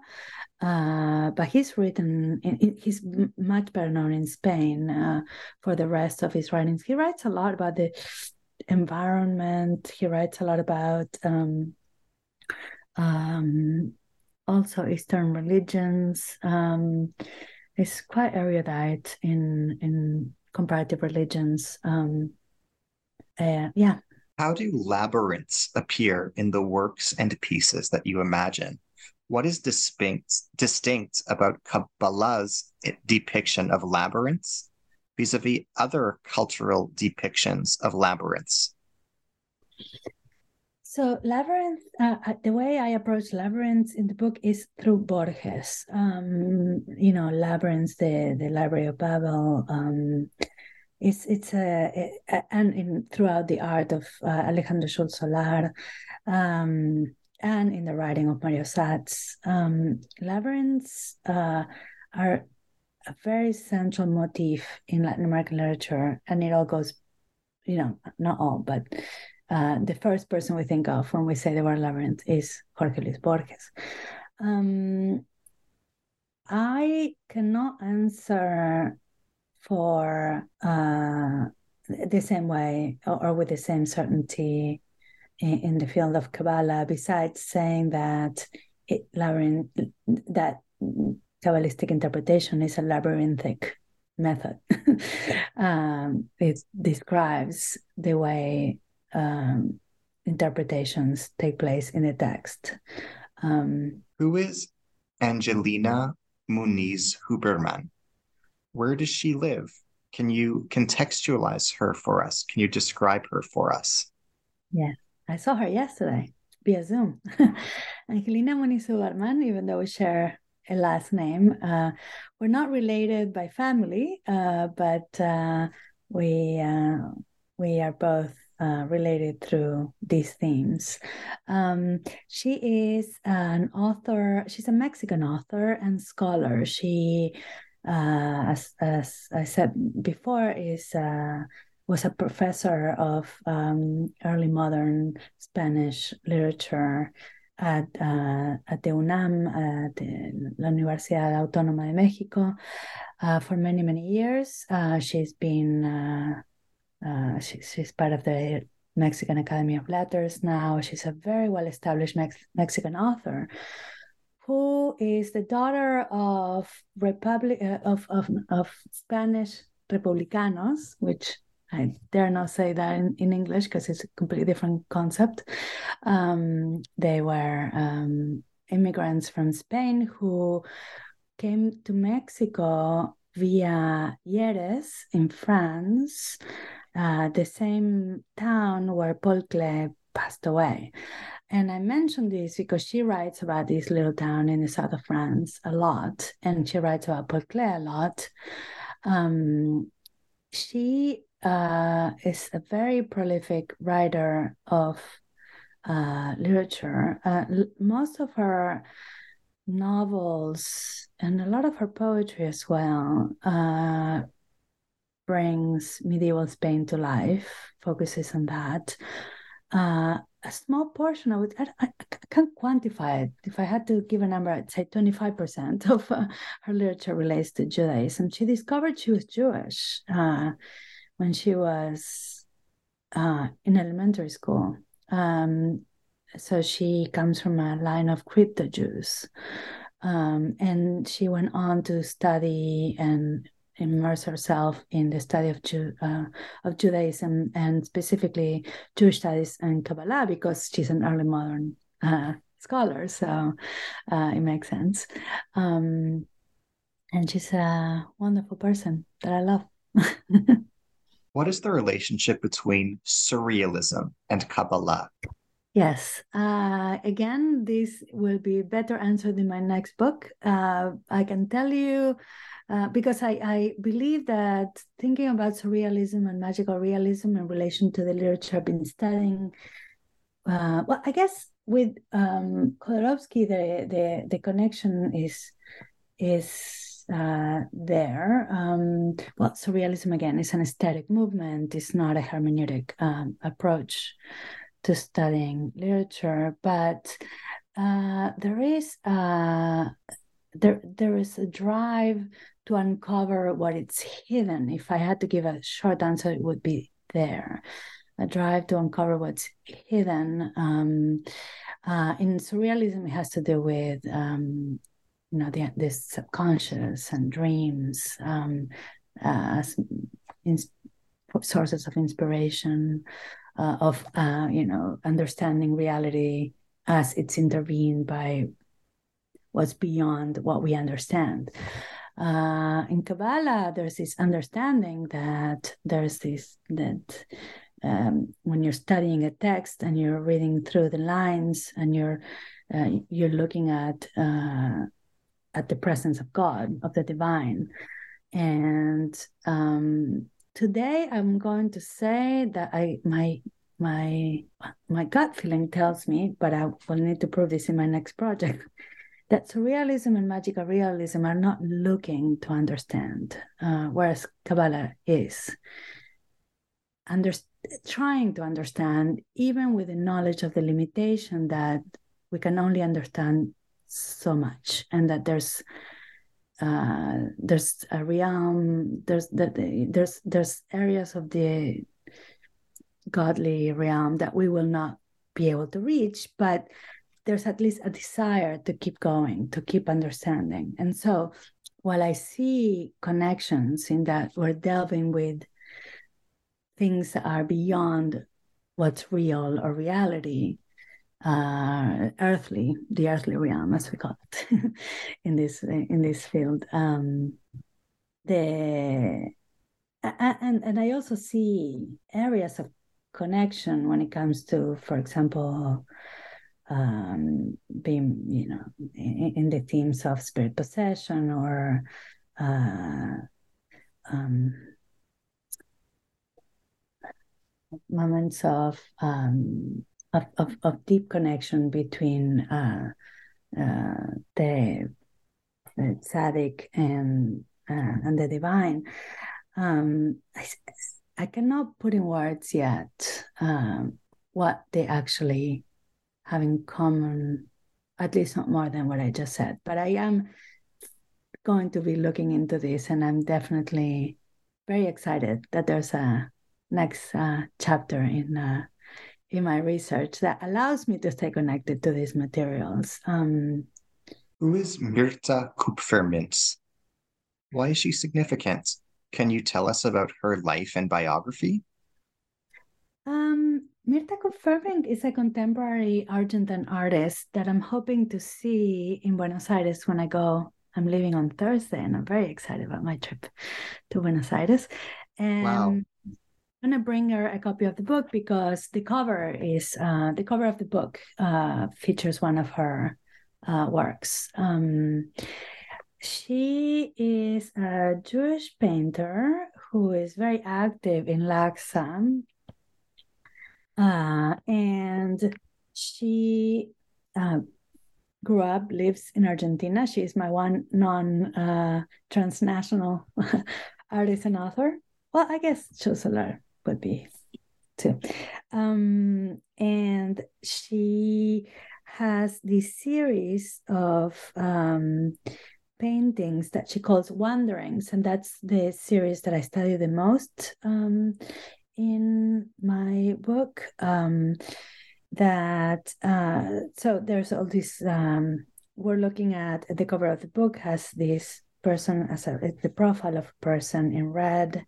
Uh, but he's written, he's much better known in Spain uh, for the rest of his writings. He writes a lot about the environment. He writes a lot about um, um, also Eastern religions. Um, he's quite erudite in in comparative religions. Um, uh, yeah. How do labyrinths appear in the works and pieces that you imagine? What is distinct distinct about Kabbalah's depiction of labyrinths vis-a-vis other cultural depictions of labyrinths? So labyrinth, uh, uh the way I approach labyrinths in the book is through Borges. Um, you know, labyrinths, the the Library of Babel, um, it's it's a, a and in throughout the art of uh, Alejandro Xul Solar, um, and in the writing of Mario Satz, um, labyrinths uh, are a very central motif in Latin American literature, and it all goes, you know, not all, but uh, the first person we think of when we say the word labyrinth is Jorge Luis Borges. Um, I cannot answer for uh, the same way or, with the same certainty in, in, the field of Kabbalah, besides saying that it, labyrinth, that Kabbalistic interpretation is a labyrinthic method. um, it describes the way um, interpretations take place in the text. Um, Who is Angelina Muniz Huberman? Where does she live? Can you contextualize her for us? Can you describe her for us? Yeah, I saw her yesterday via Zoom. Angelina Muniz Huberman, even though we share a last name, uh, we're not related by family, uh, but uh, we uh, we are both uh, related through these themes. Um, she is an author, she's a Mexican author and scholar. She, uh, as, as I said before, is uh, was a professor of um, early modern Spanish literature at, uh, at the UNAM, at la Universidad Autónoma de Mexico, uh, for many, many years. Uh, she's been uh, she, she's part of the Mexican Academy of Letters now. She's a very well established Mex- Mexican author who is the daughter of Republic uh, of, of, of Spanish Republicanos, which I dare not say that in, in English because it's a completely different concept. Um, they were um, immigrants from Spain who came to Mexico via Hyères in France uh, the same town where Paul Klee passed away. And I mention this because she writes about this little town in the south of France a lot, and she writes about Klee a lot. Um, she uh, is a very prolific writer of uh, literature. Uh, most of her novels and a lot of her poetry as well uh, brings medieval Spain to life, focuses on that. Uh, a small portion, I would, I, I, can't quantify it. If I had to give a number, I'd say 25% of uh, her literature relates to Judaism. She discovered she was Jewish uh, when she was uh, in elementary school. Um, so she comes from a line of crypto Jews. Um, and she went on to study and immerse herself in the study of Ju- uh, of Judaism and specifically Jewish studies and Kabbalah because she's an early modern uh, scholar, so uh, it makes sense. Um, and she's a wonderful person that I love. what is the relationship between surrealism and Kabbalah? Yes. Uh, again, this will be better answered in my next book. Uh, I can tell you uh, because I, I believe that thinking about surrealism and magical realism in relation to the literature I've been studying, uh, well, I guess with um, Jodorowsky, the, the the connection is is uh, there. Um, well, surrealism again is an aesthetic movement. It's not a hermeneutic um, approach to studying literature, but uh, there is uh, there there is a drive to uncover what it's hidden. If I had to give a short answer, it would be there. A drive to uncover what's hidden. Um, uh, in surrealism, it has to do with um, you know the this subconscious and dreams um, uh, as in, sources of inspiration, uh, of uh, you know understanding reality as it's intervened by what's beyond what we understand. Uh, in Kabbalah, there's this understanding that there's this that um, when you're studying a text and you're reading through the lines and you're uh, you're looking at uh, at the presence of God of the divine, and um, today I'm going to say that I my my my gut feeling tells me, but I will need to prove this in my next project that surrealism and magical realism are not looking to understand, uh, whereas Kabbalah is. Under, trying to understand, even with the knowledge of the limitation that we can only understand so much, and that there's uh, there's a realm. There's the, there's there's areas of the godly realm that we will not be able to reach, but there's at least a desire to keep going, to keep understanding. And so while I see connections in that we're delving with things that are beyond what's real or reality, uh, earthly, the earthly realm, as we call it in this in this field. Um, the and and I also see areas of connection when it comes to, for example, um, being, you know, in, in, the themes of spirit possession or uh, um, moments of, um, of, of, of deep connection between uh, uh, the, the tzaddik and uh, and the divine. Um, I, I cannot put in words yet um, what they actually have in common, at least not more than what I just said. But I am going to be looking into this, and I'm definitely very excited that there's a next uh, chapter in uh, in my research that allows me to stay connected to these materials. Um, Who is Mirta Kupferminc? Why is she significant? Can you tell us about her life and biography? Um, Mirta Kupferminc is a contemporary Argentine artist that I'm hoping to see in Buenos Aires when I go. I'm leaving on Thursday, and I'm very excited about my trip to Buenos Aires. And wow. I'm gonna bring her a copy of the book because the cover is uh, the cover of the book uh, features one of her uh, works. Um, she is a Jewish painter who is very active in Laxam. Uh, and she uh, grew up, lives in Argentina. She is my one non uh, transnational artist and author. Well, I guess Xul Solar would be too. Um, and she has this series of um, paintings that she calls wanderings and that's the series that i study the most um, in my book um, that uh, so there's all this um, we're looking at the cover of the book has this person as a the profile of a person in red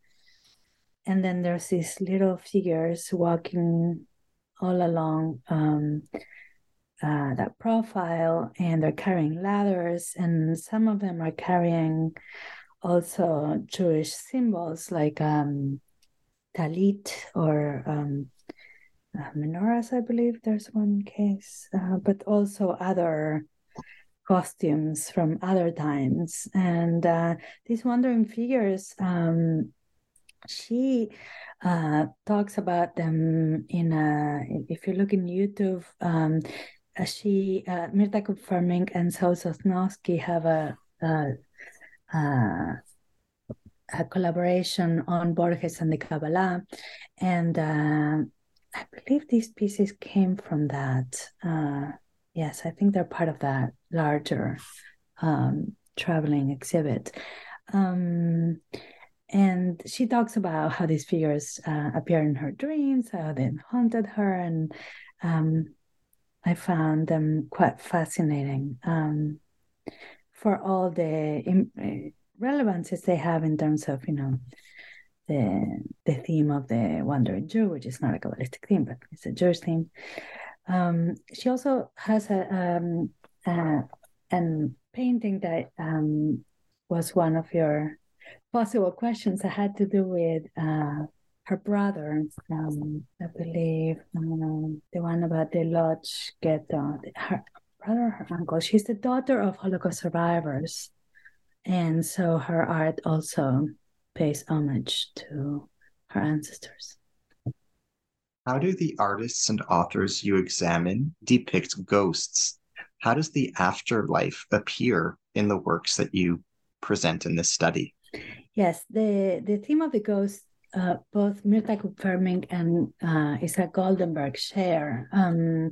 and then there's these little figures walking all along um, uh, that profile and they're carrying ladders and some of them are carrying also jewish symbols like um, talit or um, uh, menorahs i believe there's one case uh, but also other costumes from other times. And uh, these wandering figures um, she uh, talks about them in a if you look in youtube um, uh, she uh, Mirta Kupferminc and Saul Sosnowski have a, a, a, a collaboration on Borges and the Kabbalah, and uh, I believe these pieces came from that. Uh, yes, I think they're part of that larger um, traveling exhibit. Um, and she talks about how these figures uh, appear in her dreams, how they haunted her, and um, I found them quite fascinating um, for all the Im- relevances they have in terms of, you know, the the theme of the wandering Jew, which is not a Kabbalistic theme, but it's a Jewish theme. Um, she also has a um, uh, an painting that um, was one of your possible questions that had to do with uh, her brother, um, I believe, um, the one about the Lodz ghetto, her brother, her uncle. She's the daughter of Holocaust survivors. And so her art also pays homage to her ancestors. How do the artists and authors you examine depict ghosts? How does the afterlife appear in the works that you present in this study? Yes, the, the theme of the ghost uh, both Mirta Kupferminc and uh, Isaac Goldemberg share um,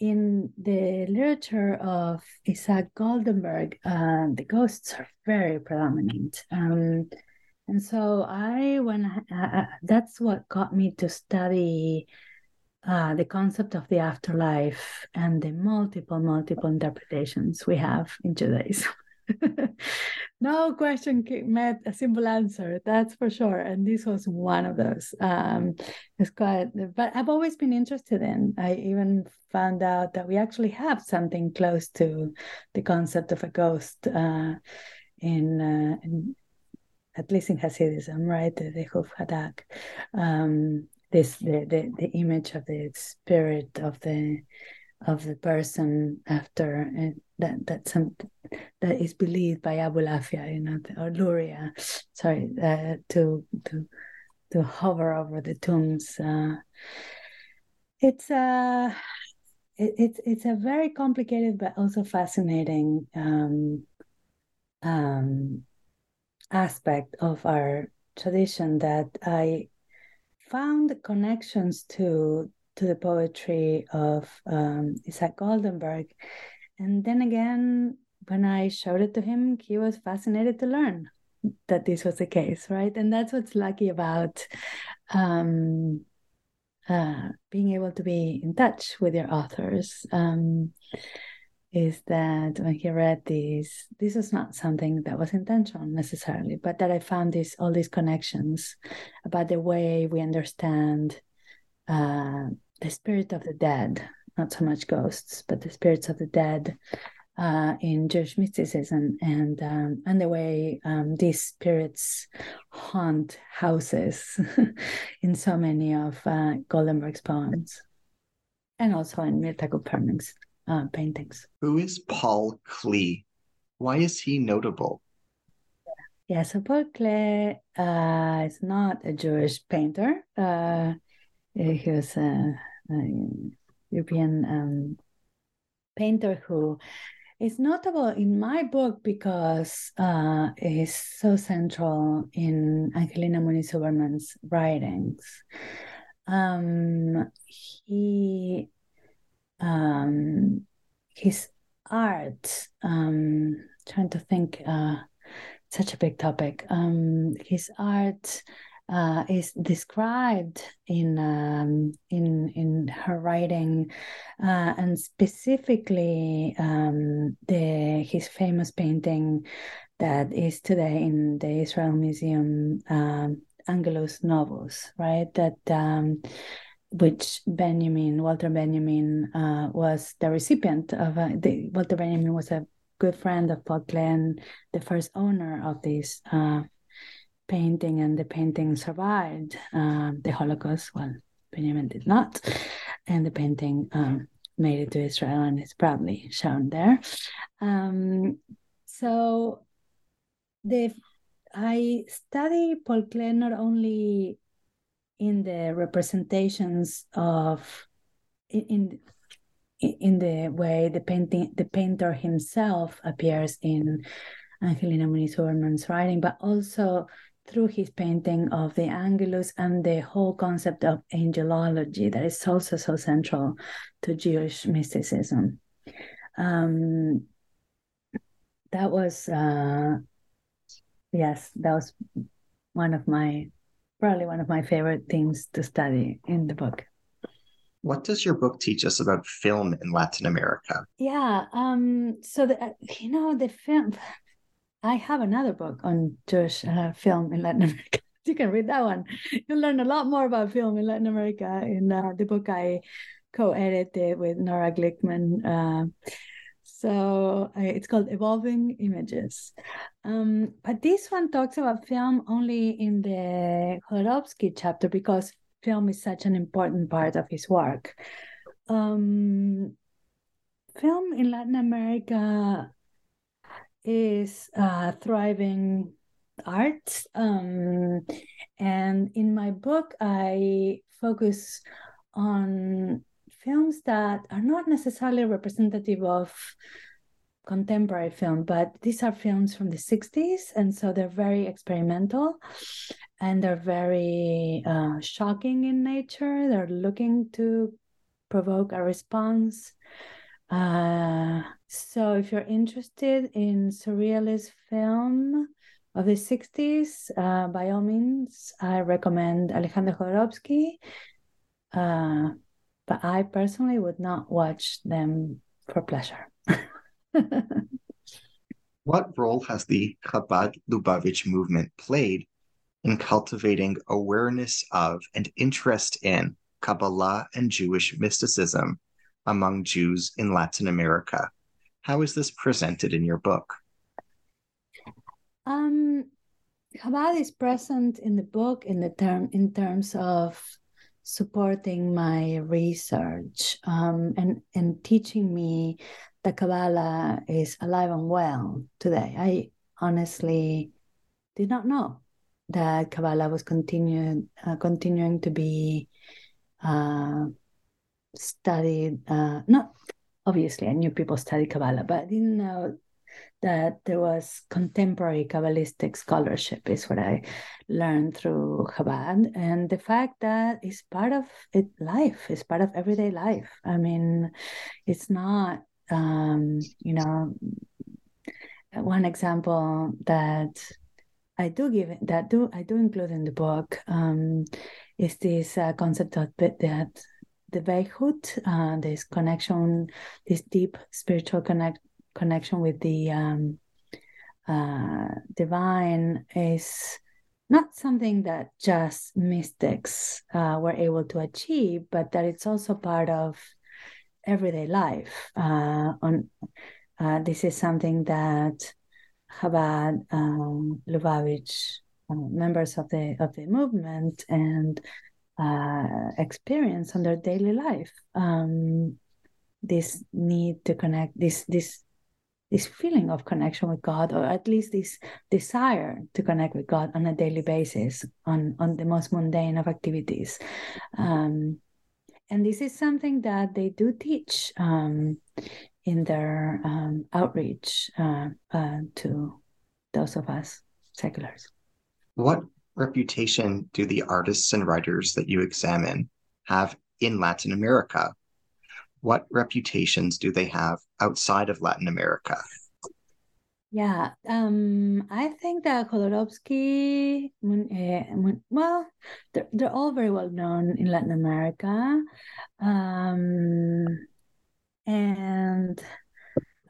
in the literature of Isaac Goldemberg, uh, the ghosts are very predominant. Um, and so I, when I, that's what got me to study uh, the concept of the afterlife and the multiple, multiple interpretations we have in Judaism. no question met a simple answer, that's for sure. And this was one of those. Um, it's quite, but I've always been interested in. I even found out that we actually have something close to the concept of a ghost uh, in, uh, in, at least in Hasidism, right? The, the Hadak. Um, this the, the the image of the spirit of the of the person after that that some that is believed by Abulafia, you know, or Luria, sorry, uh, to to to hover over the tombs. Uh, it's a it, it's it's a very complicated but also fascinating um, um, aspect of our tradition that I found connections to to the poetry of um, Isaac Goldemberg. And then again, when I showed it to him, he was fascinated to learn that this was the case, right? And that's what's lucky about um, uh, being able to be in touch with your authors. Um, is that when he read this, this was not something that was intentional necessarily, but that I found this all these connections about the way we understand uh, the spirit of the dead, not so much ghosts, but the spirits of the dead uh, in Jewish mysticism, and um, and the way um, these spirits haunt houses in so many of uh, Goldemberg's poems, and also in Mirta Kupferminc's uh, paintings. Who is Paul Klee? Why is he notable? Yeah, so Paul Klee uh, is not a Jewish painter. Uh, he was a, a European um, painter who is notable in my book because uh, is so central in Angelina Muniz Huberman's writings. Um, he um, his art. Um, trying to think, uh, such a big topic. Um, his art uh, is described in um, in in her writing, uh, and specifically um, the his famous painting that is today in the Israel Museum, um, Angelus Novus, right? That um, which Benjamin, Walter Benjamin, uh, was the recipient of. Uh, the, Walter Benjamin was a good friend of Paul Klee, the first owner of this uh, painting, and the painting survived uh, the Holocaust. Well, Benjamin did not, and the painting um, made it to Israel and is proudly shown there. Um, so, the I study Paul Klee not only in the representations of in in the way the painting the painter himself appears in Angelina Muniz writing, but also through his painting of the Angelus and the whole concept of angelology that is also so central to Jewish mysticism. Um, that was, uh, yes, that was one of my probably one of my favorite things to study in the book. What does your book teach us about film in Latin America? Yeah, um, so the, uh, you know the film. I have another book on Jewish uh, film in Latin America. You can read that one. You'll learn a lot more about film in Latin America in uh, the book I co-edited with Nora Glickman. Uh, so uh, it's called Evolving Images. Um, but this one talks about film only in the Jodorowsky chapter because film is such an important part of his work. Um, film in Latin America is uh, thriving art. Um, and in my book, I focus on films that are not necessarily representative of contemporary film, but these are films from the 60s. And so they're very experimental and they're very uh, shocking in nature. They're looking to provoke a response. Uh, so if you're interested in surrealist film of the 60s, uh, by all means, I recommend Alejandro Jodorowsky. Uh, but I personally would not watch them for pleasure. what role has the Chabad Lubavitch movement played in cultivating awareness of and interest in Kabbalah and Jewish mysticism among Jews in Latin America? How is this presented in your book? Um, Chabad is present in the book in the term in terms of supporting my research um, and and teaching me that Kabbalah is alive and well today. I honestly did not know that Kabbalah was continuing uh, continuing to be uh, studied. Uh, not obviously, I knew people studied Kabbalah, but I didn't know that there was contemporary Kabbalistic scholarship, is what I learned through Chabad. And the fact that it's part of it, life, it's part of everyday life. I mean, it's not, um, you know, one example that I do give that do I do include in the book um, is this uh, concept of that the Veichut, uh, this connection, this deep spiritual connect connection with the um, uh, divine is not something that just mystics uh, were able to achieve, but that it's also part of everyday life. Uh, on uh, this is something that Chabad, um, Lubavitch, uh, members of the of the movement, and uh, experience on their daily life. Um, this need to connect, this this this feeling of connection with God, or at least this desire to connect with God on a daily basis, on, on the most mundane of activities. Um, and this is something that they do teach um, in their um, outreach uh, uh, to those of us seculars. What reputation do the artists and writers that you examine have in Latin America? what reputations do they have outside of Latin America? Yeah, um, I think that Jodorowsky, uh, well, they're, they're all very well known in Latin America. Um, and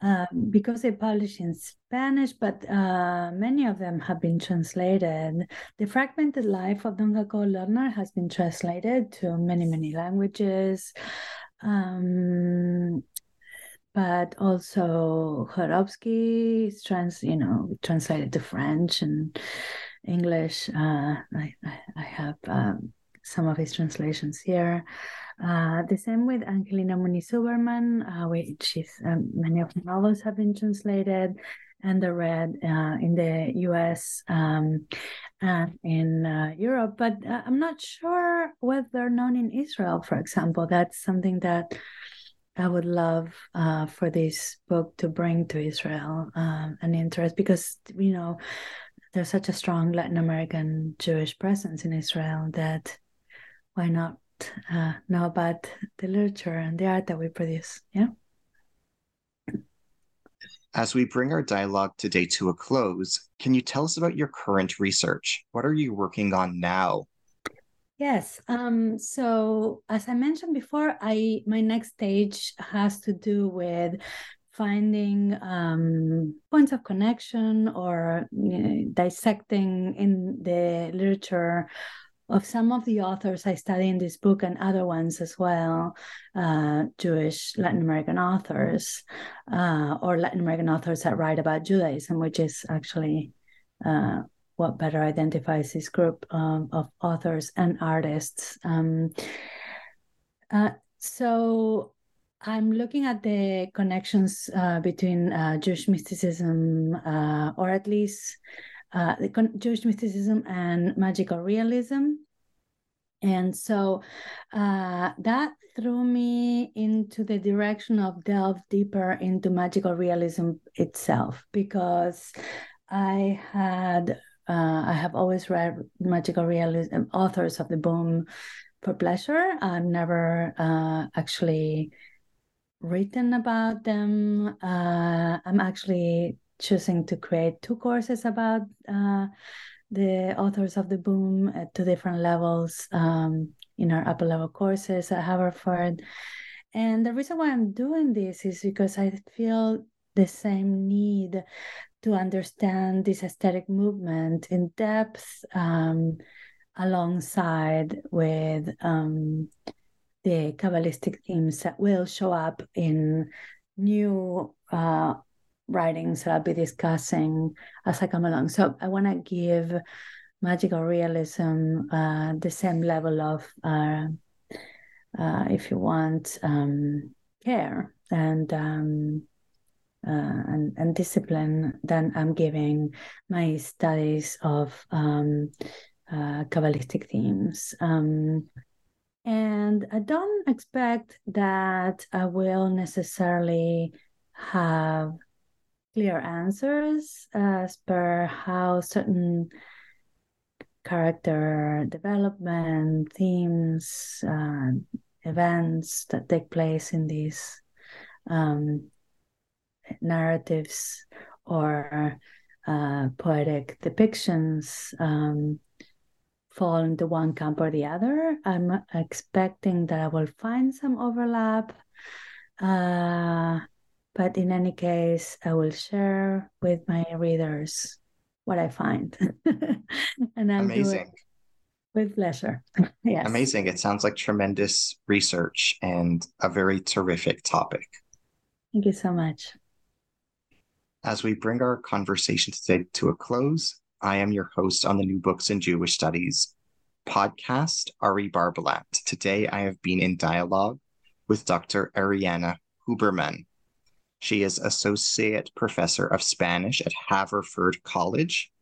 uh, because they publish in Spanish, but uh, many of them have been translated. The Fragmented Life of Don Jacobo Lerner has been translated to many, many languages. Um, but also Jodorowsky is trans, you know, translated to French and English. Uh, I, I have um, some of his translations here. Uh, the same with Angelina Muniz Huberman, uh, which is um, many of the novels have been translated and they're read uh, in the US um, and in uh, Europe, but uh, I'm not sure whether they're known in Israel, for example. That's something that I would love for this book to bring to Israel um, an interest because, you know, there's such a strong Latin American Jewish presence in Israel that why not uh, know about the literature and the art that we produce? Yeah. As we bring our dialogue today to a close, can you tell us about your current research? What are you working on now? Yes. Um, so as I mentioned before, I my next stage has to do with finding um, points of connection or you know, dissecting in the literature of some of the authors I study in this book and other ones as well, uh, Jewish Latin American authors uh, or Latin American authors that write about Judaism, which is actually uh, what better identifies this group um, of authors and artists. Um, uh, so I'm looking at the connections uh, between uh, Jewish mysticism, or at least uh, the Jewish mysticism and magical realism. And so uh, that threw me into the direction of delve deeper into magical realism itself because I had uh, I have always read magical realism authors of the boom for pleasure. I've never uh, actually written about them. Uh, I'm actually choosing to create two courses about uh, the authors of the boom at two different levels um, in our upper level courses at Haverford. And the reason why I'm doing this is because I feel the same need to understand this aesthetic movement in depth um, alongside with um, the Kabbalistic themes that will show up in new uh, writings that I'll be discussing as I come along. So I want to give magical realism uh, the same level of, uh, uh, if you want, um, care and, um, uh, and and discipline than I'm giving my studies of um, uh, Kabbalistic themes. Um, and I don't expect that I will necessarily have clear answers as per how certain character development, themes, uh, events that take place in these um, narratives or uh, poetic depictions um, fall into one camp or the other. I'm expecting that I will find some overlap. Uh, but in any case, I will share with my readers what I find. and I'll Amazing. with pleasure. yes. Amazing. It sounds like tremendous research and a very terrific topic. Thank you so much. As we bring our conversation today to a close, I am your host on the New Books in Jewish Studies podcast, Ari Barbalat. Today, I have been in dialogue with Dr. Ariana Huberman. She is Associate Professor of Spanish at Haverford College.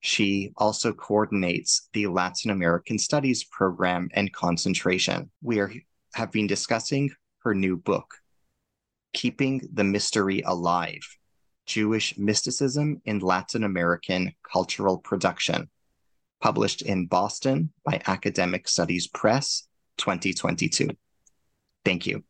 She also coordinates the Latin American Studies program and concentration. We are, have been discussing her new book, Keeping the Mystery Alive Jewish Mysticism in Latin American Cultural Production, published in Boston by Academic Studies Press 2022. Thank you.